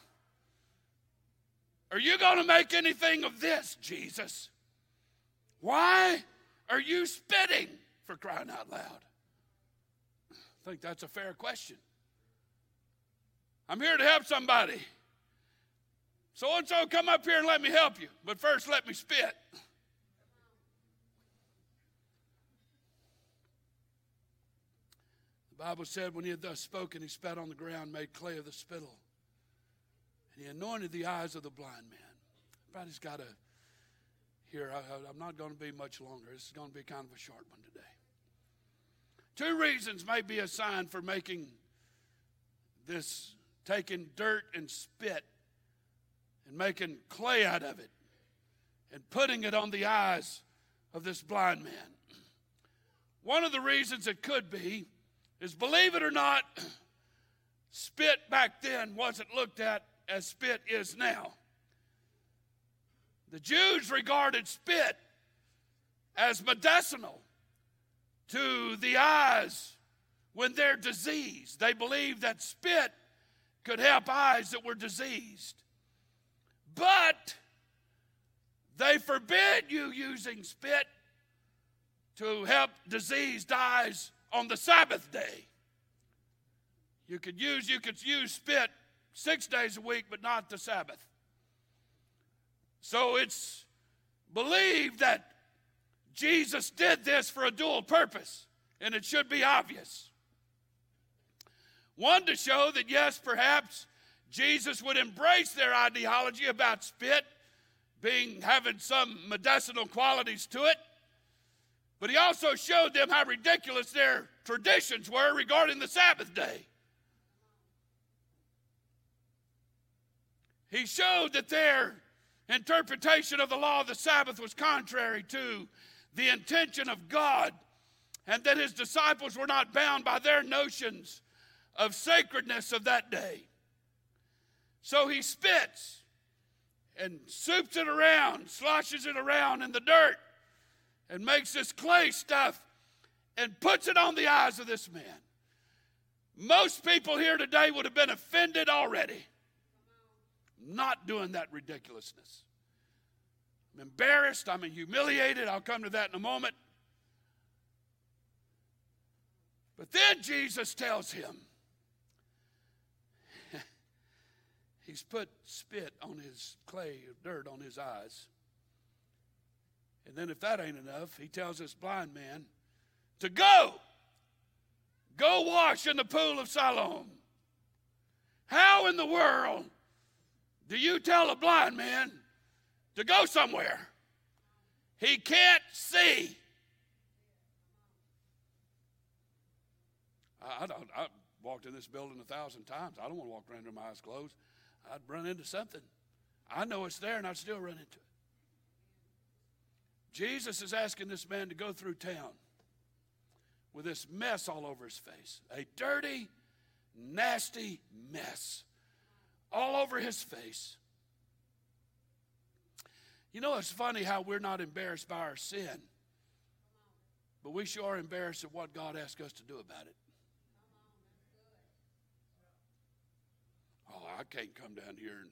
are you going to make anything of this, Jesus? Why are you spitting for crying out loud? I think that's a fair question. I'm here to help somebody. So and so, come up here and let me help you. But first, let me spit. Bible said when he had thus spoken, he spat on the ground, made clay of the spittle, and he anointed the eyes of the blind man. Everybody's got to hear. I, am not going to be much longer. This is going to be kind of a short one today. Two reasons may be assigned for making this, taking dirt and spit and making clay out of it and putting it on the eyes of this blind man. One of the reasons it could be is believe it or not, spit back then wasn't looked at as spit is now. The Jews regarded spit as medicinal to the eyes when they're diseased. They believed that spit could help eyes that were diseased. But they forbid you using spit to help diseased eyes on the Sabbath day. You could use you could use spit six days a week, but not the Sabbath. So it's believed that Jesus did this for a dual purpose, and it should be obvious. One to show that yes, perhaps Jesus would embrace their ideology about spit being having some medicinal qualities to it. But he also showed them how ridiculous their traditions were regarding the Sabbath day. He showed that their interpretation of the law of the Sabbath was contrary to the intention of God and that his disciples were not bound by their notions of sacredness of that day. So he spits and soups it around, sloshes it around in the dirt, and makes this clay stuff and puts it on the eyes of this man. Most people here today would have been offended already. Not doing that ridiculousness. I'm embarrassed. I'm humiliated. I'll come to that in a moment. But then Jesus tells him, he's put spit on his clay, dirt on his eyes. And then, if that ain't enough, he tells this blind man to go. Go wash in the pool of Siloam. How in the world do you tell a blind man to go somewhere? He can't see. I, I, I walked in this building a thousand times. I don't want to walk around with my eyes closed. I'd run into something. I know it's there and I'd still run into it. Jesus is asking this man to go through town with this mess all over his face a dirty, nasty mess all over his face. You know, it's funny how we're not embarrassed by our sin, but we sure are embarrassed at what God asked us to do about it. Oh, I can't come down here and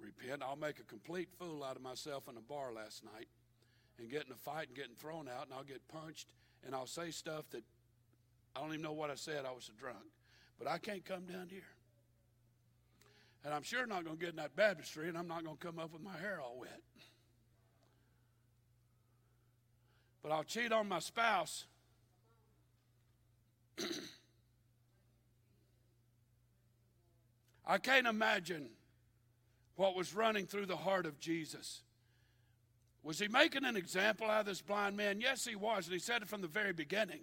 repent. I'll make a complete fool out of myself in a bar last night and get in a fight and getting thrown out, and I'll get punched, and I'll say stuff that I don't even know what I said. I was so drunk. But I can't come down here. And I'm sure not going to get in that baptistry, and I'm not going to come up with my hair all wet. But I'll cheat on my spouse. I can't imagine what was running through the heart of Jesus. Was he making an example out of this blind man? Yes, he was, and he said it from the very beginning.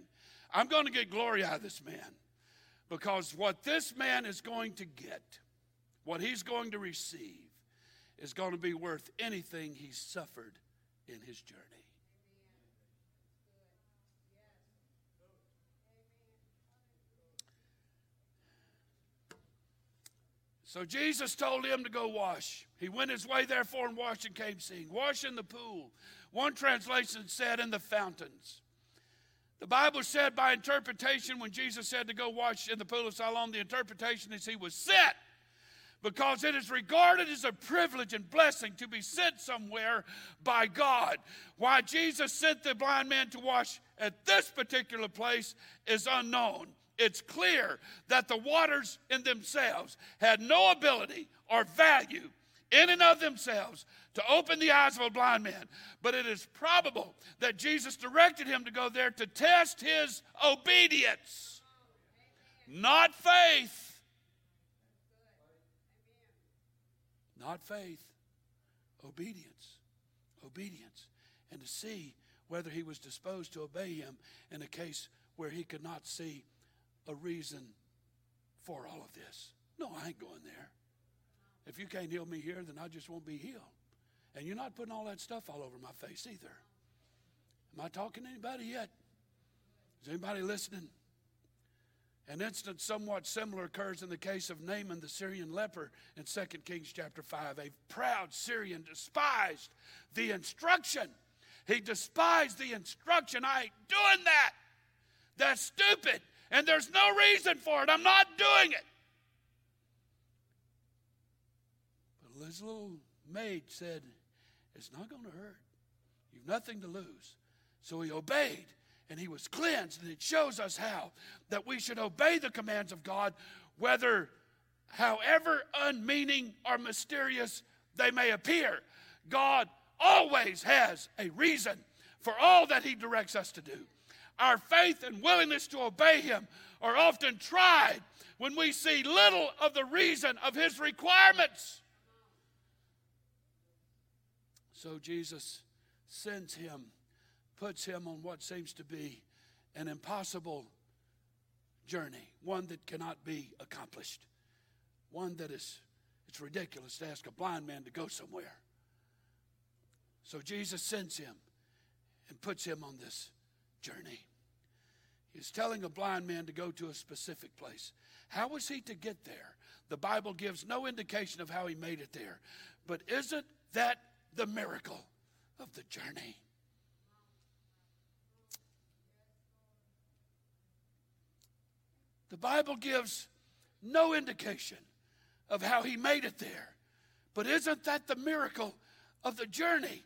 I'm going to get glory out of this man because what this man is going to get, what he's going to receive, is going to be worth anything he's suffered in his journey. So Jesus told him to go wash. He went his way, therefore, and washed and came seeing. Wash in the pool. One translation said in the fountains. The Bible said by interpretation, when Jesus said to go wash in the pool of Siloam, the interpretation is he was sent because it is regarded as a privilege and blessing to be sent somewhere by God. Why Jesus sent the blind man to wash at this particular place is unknown it's clear that the waters in themselves had no ability or value in and of themselves to open the eyes of a blind man. But it is probable that Jesus directed him to go there to test his obedience, not faith. Not faith, obedience. Obedience. And to see whether he was disposed to obey him in a case where he could not see a reason for all of this. No, I ain't going there. If you can't heal me here, then I just won't be healed. And you're not putting all that stuff all over my face either. Am I talking to anybody yet? Is anybody listening? An instance somewhat similar occurs in the case of Naaman the Syrian leper in 2 Kings chapter 5. A proud Syrian despised the instruction. He despised the instruction. I ain't doing that. That's stupid and there's no reason for it. I'm not doing it. But his little maid said, It's not going to hurt. You've nothing to lose. So he obeyed and he was cleansed. And it shows us how that we should obey the commands of God, whether however unmeaning or mysterious they may appear. God always has a reason for all that he directs us to do our faith and willingness to obey Him are often tried when we see little of the reason of His requirements. So Jesus sends him, puts him on what seems to be an impossible journey, one that cannot be accomplished, one that is, it's ridiculous to ask a blind man to go somewhere. So Jesus sends him and puts him on this journey. Is telling a blind man to go to a specific place. How was he to get there? The Bible gives no indication of how he made it there. But isn't that the miracle of the journey? The Bible gives no indication of how he made it there. But isn't that the miracle of the journey?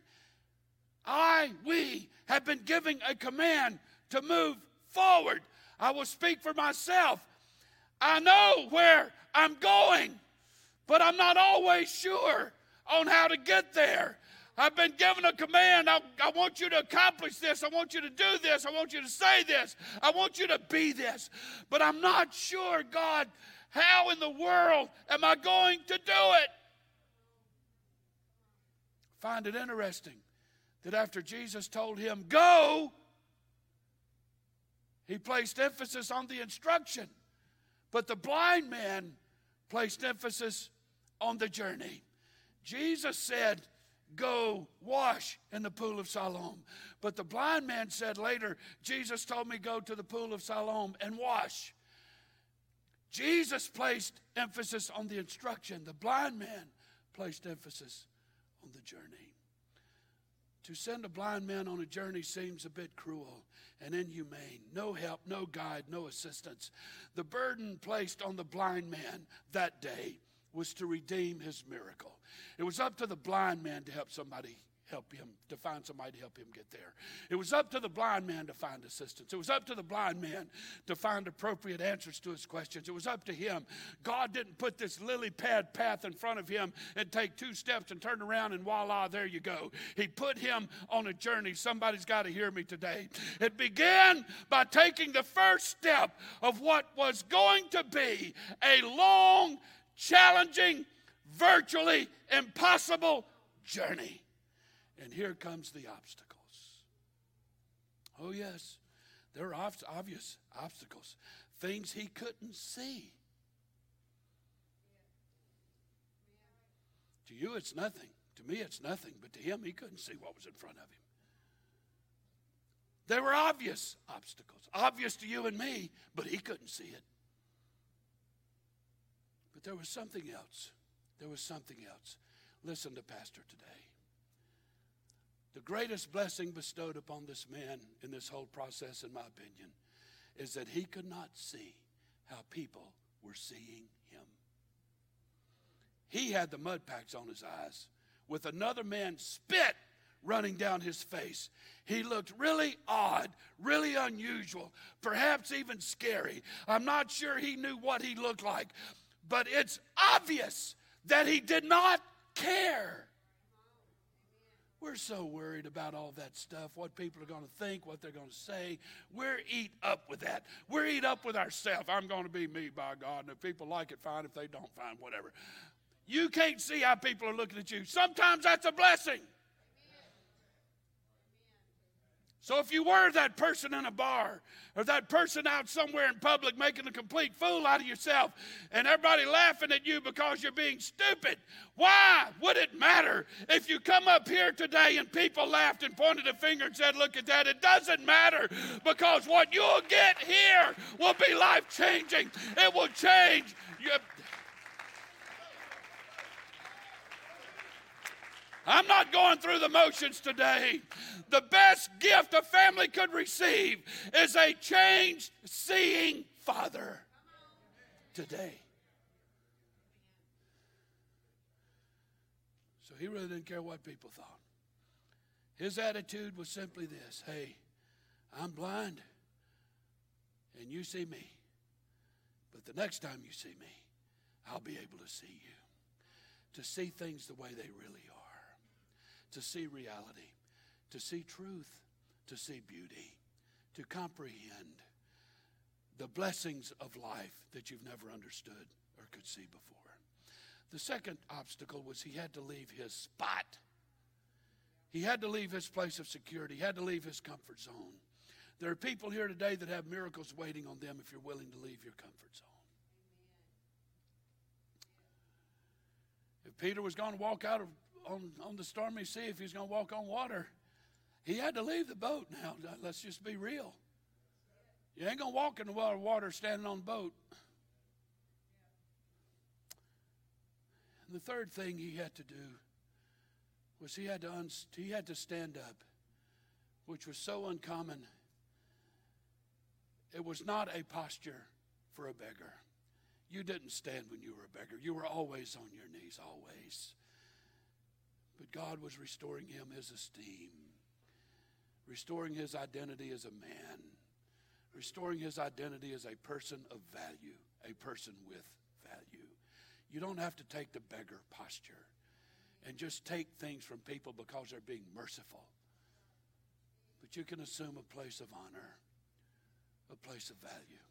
I, we have been giving a command to move forward. I will speak for myself. I know where I'm going, but I'm not always sure on how to get there. I've been given a command. I, I, want you to accomplish this. I want you to do this. I want you to say this. I want you to be this. But I'm not sure, God, how in the world am I going to do it? Find it interesting that after Jesus told him, Go, he placed emphasis on the instruction. But the blind man placed emphasis on the journey. Jesus said, Go wash in the pool of Siloam. But the blind man said later, Jesus told me go to the pool of Siloam and wash. Jesus placed emphasis on the instruction. The blind man placed emphasis on the journey. To send a blind man on a journey seems a bit cruel and inhumane. No help, no guide, no assistance. The burden placed on the blind man that day was to redeem his miracle. It was up to the blind man to help somebody help him, to find somebody to help him get there. It was up to the blind man to find assistance. It was up to the blind man to find appropriate answers to his questions. It was up to him. God didn't put this lily pad path in front of him and take two steps and turn around and voila, there you go. He put him on a journey. Somebody's got to hear me today. It began by taking the first step of what was going to be a long, challenging, virtually impossible journey. And here comes the obstacles. Oh, yes, there are obvious obstacles, things he couldn't see. To you, it's nothing. To me, it's nothing. But to him, he couldn't see what was in front of him. There were obvious obstacles, obvious to you and me, but he couldn't see it. But there was something else. There was something else. Listen to Pastor today. The greatest blessing bestowed upon this man in this whole process, in my opinion, is that he could not see how people were seeing him. He had the mud packs on his eyes with another man's spit running down his face. He looked really odd, really unusual, perhaps even scary. I'm not sure he knew what he looked like, but it's obvious that he did not care. We're so worried about all that stuff, what people are going to think, what they're going to say. We're eat up with that. We're eat up with ourselves. I'm going to be me, by God. And if people like it, fine. If they don't, fine, whatever. You can't see how people are looking at you. Sometimes that's a blessing. So if you were that person in a bar or that person out somewhere in public making a complete fool out of yourself and everybody laughing at you because you're being stupid, why would it matter if you come up here today and people laughed and pointed a finger and said, Look at that? It doesn't matter because what you'll get here will be life changing. It will change. I'm not going through the motions today. The best gift a family could receive is a changed seeing father today. So he really didn't care what people thought. His attitude was simply this hey, I'm blind and you see me. But the next time you see me, I'll be able to see you. To see things the way they really to see reality, to see truth, to see beauty, to comprehend the blessings of life that you've never understood or could see before. The second obstacle was he had to leave his spot. He had to leave his place of security. He had to leave his comfort zone. There are people here today that have miracles waiting on them if you're willing to leave your comfort zone. If Peter was going to walk out of on, on the stormy sea if he's going to walk on water. He had to leave the boat now. Let's just be real. You ain't going to walk in the water standing on the boat. And the third thing he had to do was he had to, un- he had to stand up, which was so uncommon. It was not a posture for a beggar. You didn't stand when you were a beggar. You were always on your knees, always. But God was restoring him his esteem, restoring his identity as a man, restoring his identity as a person of value, a person with value. You don't have to take the beggar posture and just take things from people because they're being merciful. But you can assume a place of honor, a place of value.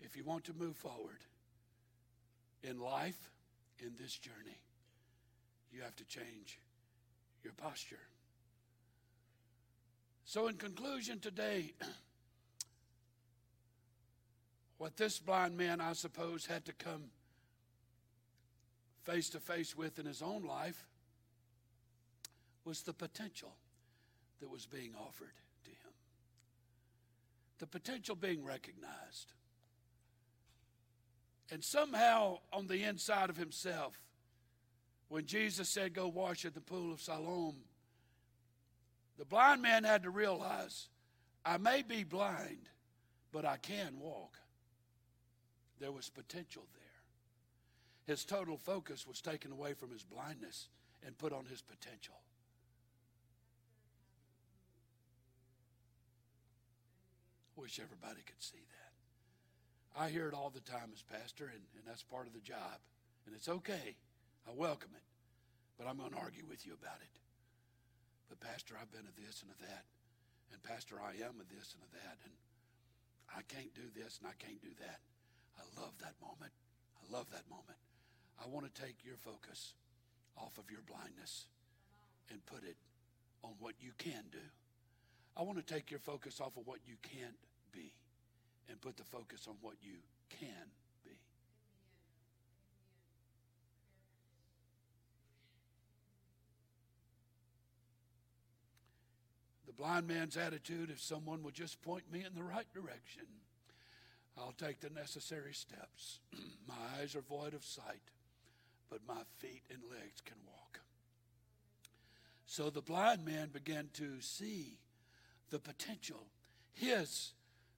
If you want to move forward in life, in this journey, you have to change your posture. So, in conclusion today, what this blind man, I suppose, had to come face to face with in his own life was the potential that was being offered to him. The potential being recognized. And somehow, on the inside of himself, when Jesus said, Go wash at the pool of Siloam, the blind man had to realize, I may be blind, but I can walk. There was potential there. His total focus was taken away from his blindness and put on his potential. Wish everybody could see that. I hear it all the time as pastor, and, and that's part of the job. And it's okay. I welcome it. But I'm going to argue with you about it. But, Pastor, I've been a this and a that. And, Pastor, I am a this and a that. And I can't do this and I can't do that. I love that moment. I love that moment. I want to take your focus off of your blindness and put it on what you can do. I want to take your focus off of what you can't be and put the focus on what you can be. The blind man's attitude if someone would just point me in the right direction, I'll take the necessary steps. my eyes are void of sight, but my feet and legs can walk. So the blind man began to see the potential, his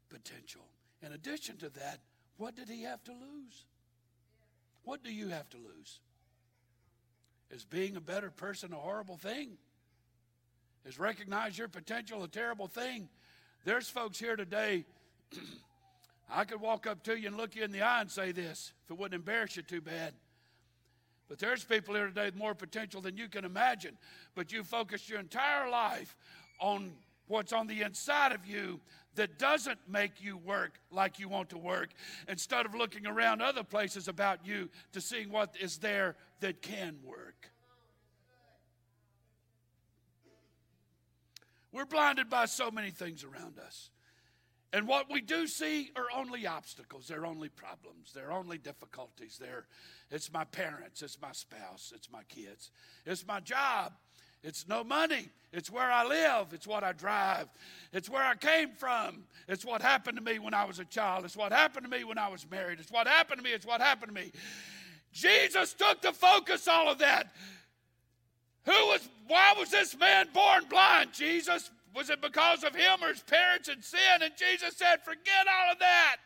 potential. In addition to that, what did he have to lose? What do you have to lose? Is being a better person a horrible thing? Is recognize your potential a terrible thing? There's folks here today. I could walk up to you and look you in the eye and say this if it wouldn't embarrass you too bad. But there's people here today with more potential than you can imagine. But you focused your entire life on what's on the inside of you that doesn't make you work like you want to work instead of looking around other places about you to see what is there that can work. We're blinded by so many things around us. And what we do see are only obstacles. They're only problems. They're only difficulties. They're, it's my parents. It's my spouse. It's my kids. It's my job. It's no money. It's where I live. It's what I drive. It's where I came from. It's what happened to me when I was a child. It's what happened to me when I was married. It's what happened to me. It's what happened to me. Jesus took the focus all of that. Who was why was this man born blind? Jesus was it because of him or his parents and sin? And Jesus said, Forget all of that.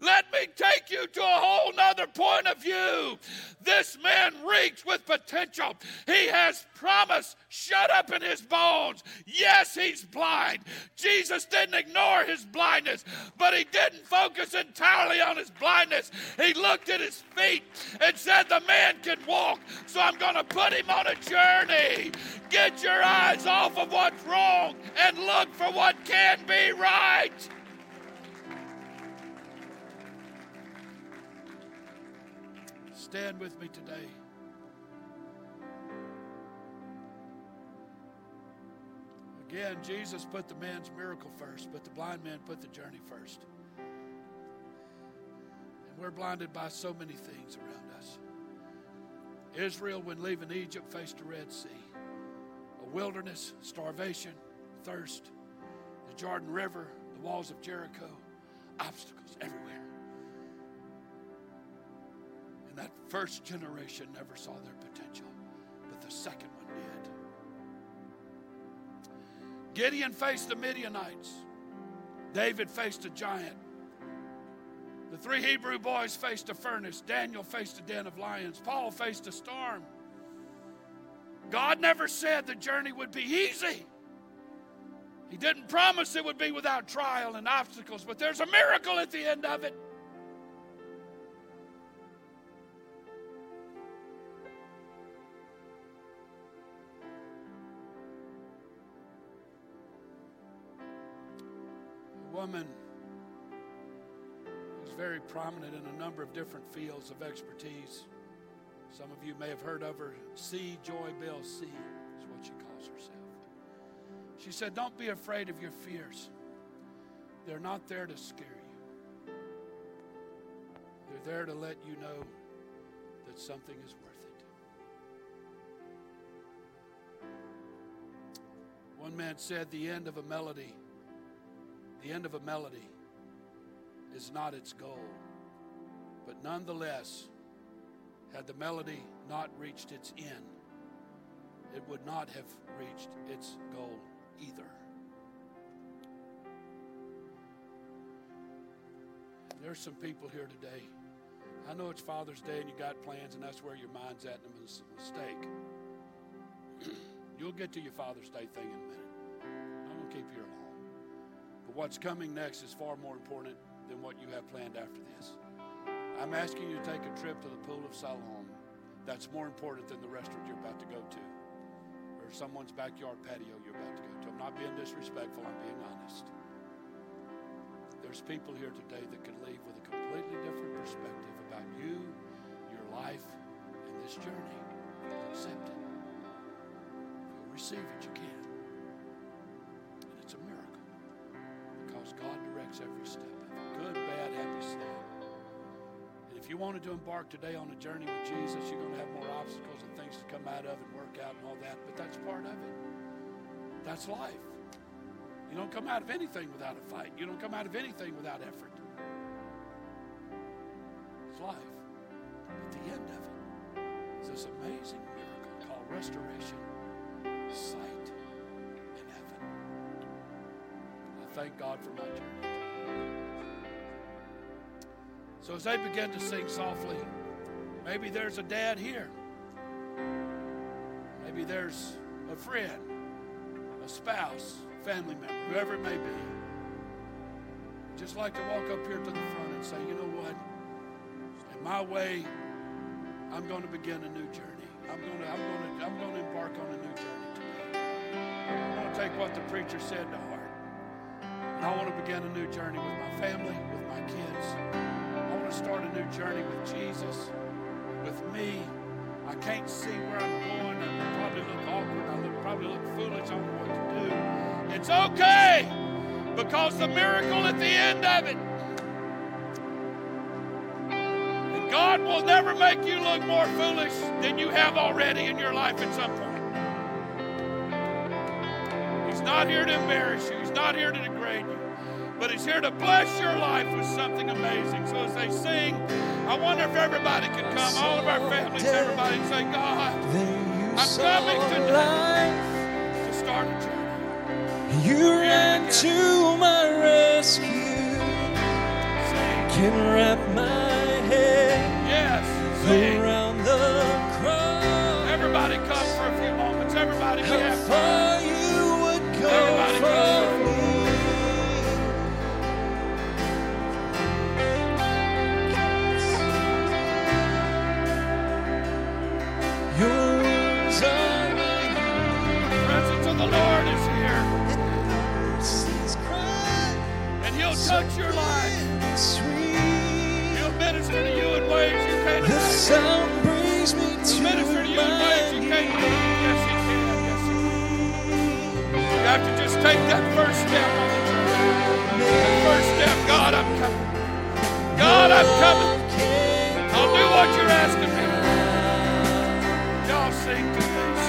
Let me take you to a whole nother point of view. This man reeks with potential. He has promise shut up in his bones. Yes, he's blind. Jesus didn't ignore his blindness, but he didn't focus entirely on his blindness. He looked at his feet and said, The man can walk, so I'm going to put him on a journey. Get your eyes off of what's wrong and look for what can be right. Stand with me today. Again, Jesus put the man's miracle first, but the blind man put the journey first. And we're blinded by so many things around us. Israel, when leaving Egypt, faced a Red Sea, a wilderness, starvation, thirst. The Jordan River, the walls of Jericho, obstacles everywhere. And that first generation never saw their potential, but the second one did. Gideon faced the Midianites. David faced a giant. The three Hebrew boys faced a furnace. Daniel faced a den of lions. Paul faced a storm. God never said the journey would be easy. He didn't promise it would be without trial and obstacles, but there's a miracle at the end of it. Woman who's very prominent in a number of different fields of expertise. Some of you may have heard of her. C. JoyBell C. is what she calls herself. She said, Don't be afraid of your fears. They're not there to scare you, they're there to let you know that something is worth it. One man said, The end of a melody, the end of a melody is not its goal, but nonetheless, had the melody not reached its end, it would not have reached its goal either. There's some people here today. I know it's Father's Day and you got plans, and that's where your mind's at, and it's a mistake. You'll get to your Father's Day thing in a minute. But what's coming next is far more important than what you have planned after this. I'm asking you to take a trip to the Pool of Siloam. That's more important than the restaurant you're about to go to or someone's backyard patio you're about to go to. I'm not being disrespectful, I'm being honest. There's people here today that could leave with a completely different perspective about you, your life, and this journey. Accept it, if you'll receive it, you can. Directs every step of it good, bad, happy, sad. And if you wanted to embark today on a journey with Jesus, you're going to have more obstacles and things to come out of and work out and all that, but that's part of it. That's life. You don't come out of anything without a fight. You don't come out of anything without effort. It's life. At the end of it is this amazing miracle called restoration, sight, and heaven. I thank God for my journey. So as they begin to sing softly, maybe there's a dad here. Maybe there's a friend, a spouse, family member, whoever it may be. Just like to walk up here to the front and say, you know what? In my way, I'm going to begin a new journey. I'm going to, I'm going to, I'm going to embark on a new journey today. I'm going to take what the preacher said to heart. And I want to begin a new journey with my family, with my kids. I want to start a new journey with Jesus, with me. I can't see where I'm going. I probably look awkward. I look, probably look foolish. I don't know what to do. It's okay because the miracle at the end of it. And God will never make you look more foolish than you have already in your life at some point. He's not here to embarrass you, He's not here to He's here to bless your life with something amazing. So as they sing, I wonder if everybody can come, all of our families, everybody, and say, God, I'm coming today to start a journey. You ran to my rescue. Can wrap my head Yes, sing. around the cross. Everybody come for a few moments. Everybody be happy. Touch your life. Sweet. He'll minister to you in ways you can't The sound brings me to Minister to you in ways you can't. Yes, He can. Yes, He can. You have to just take that first step on the journey. That first step. God, I'm coming. God, I'm coming. I'll do what you're asking me. Y'all sing to this.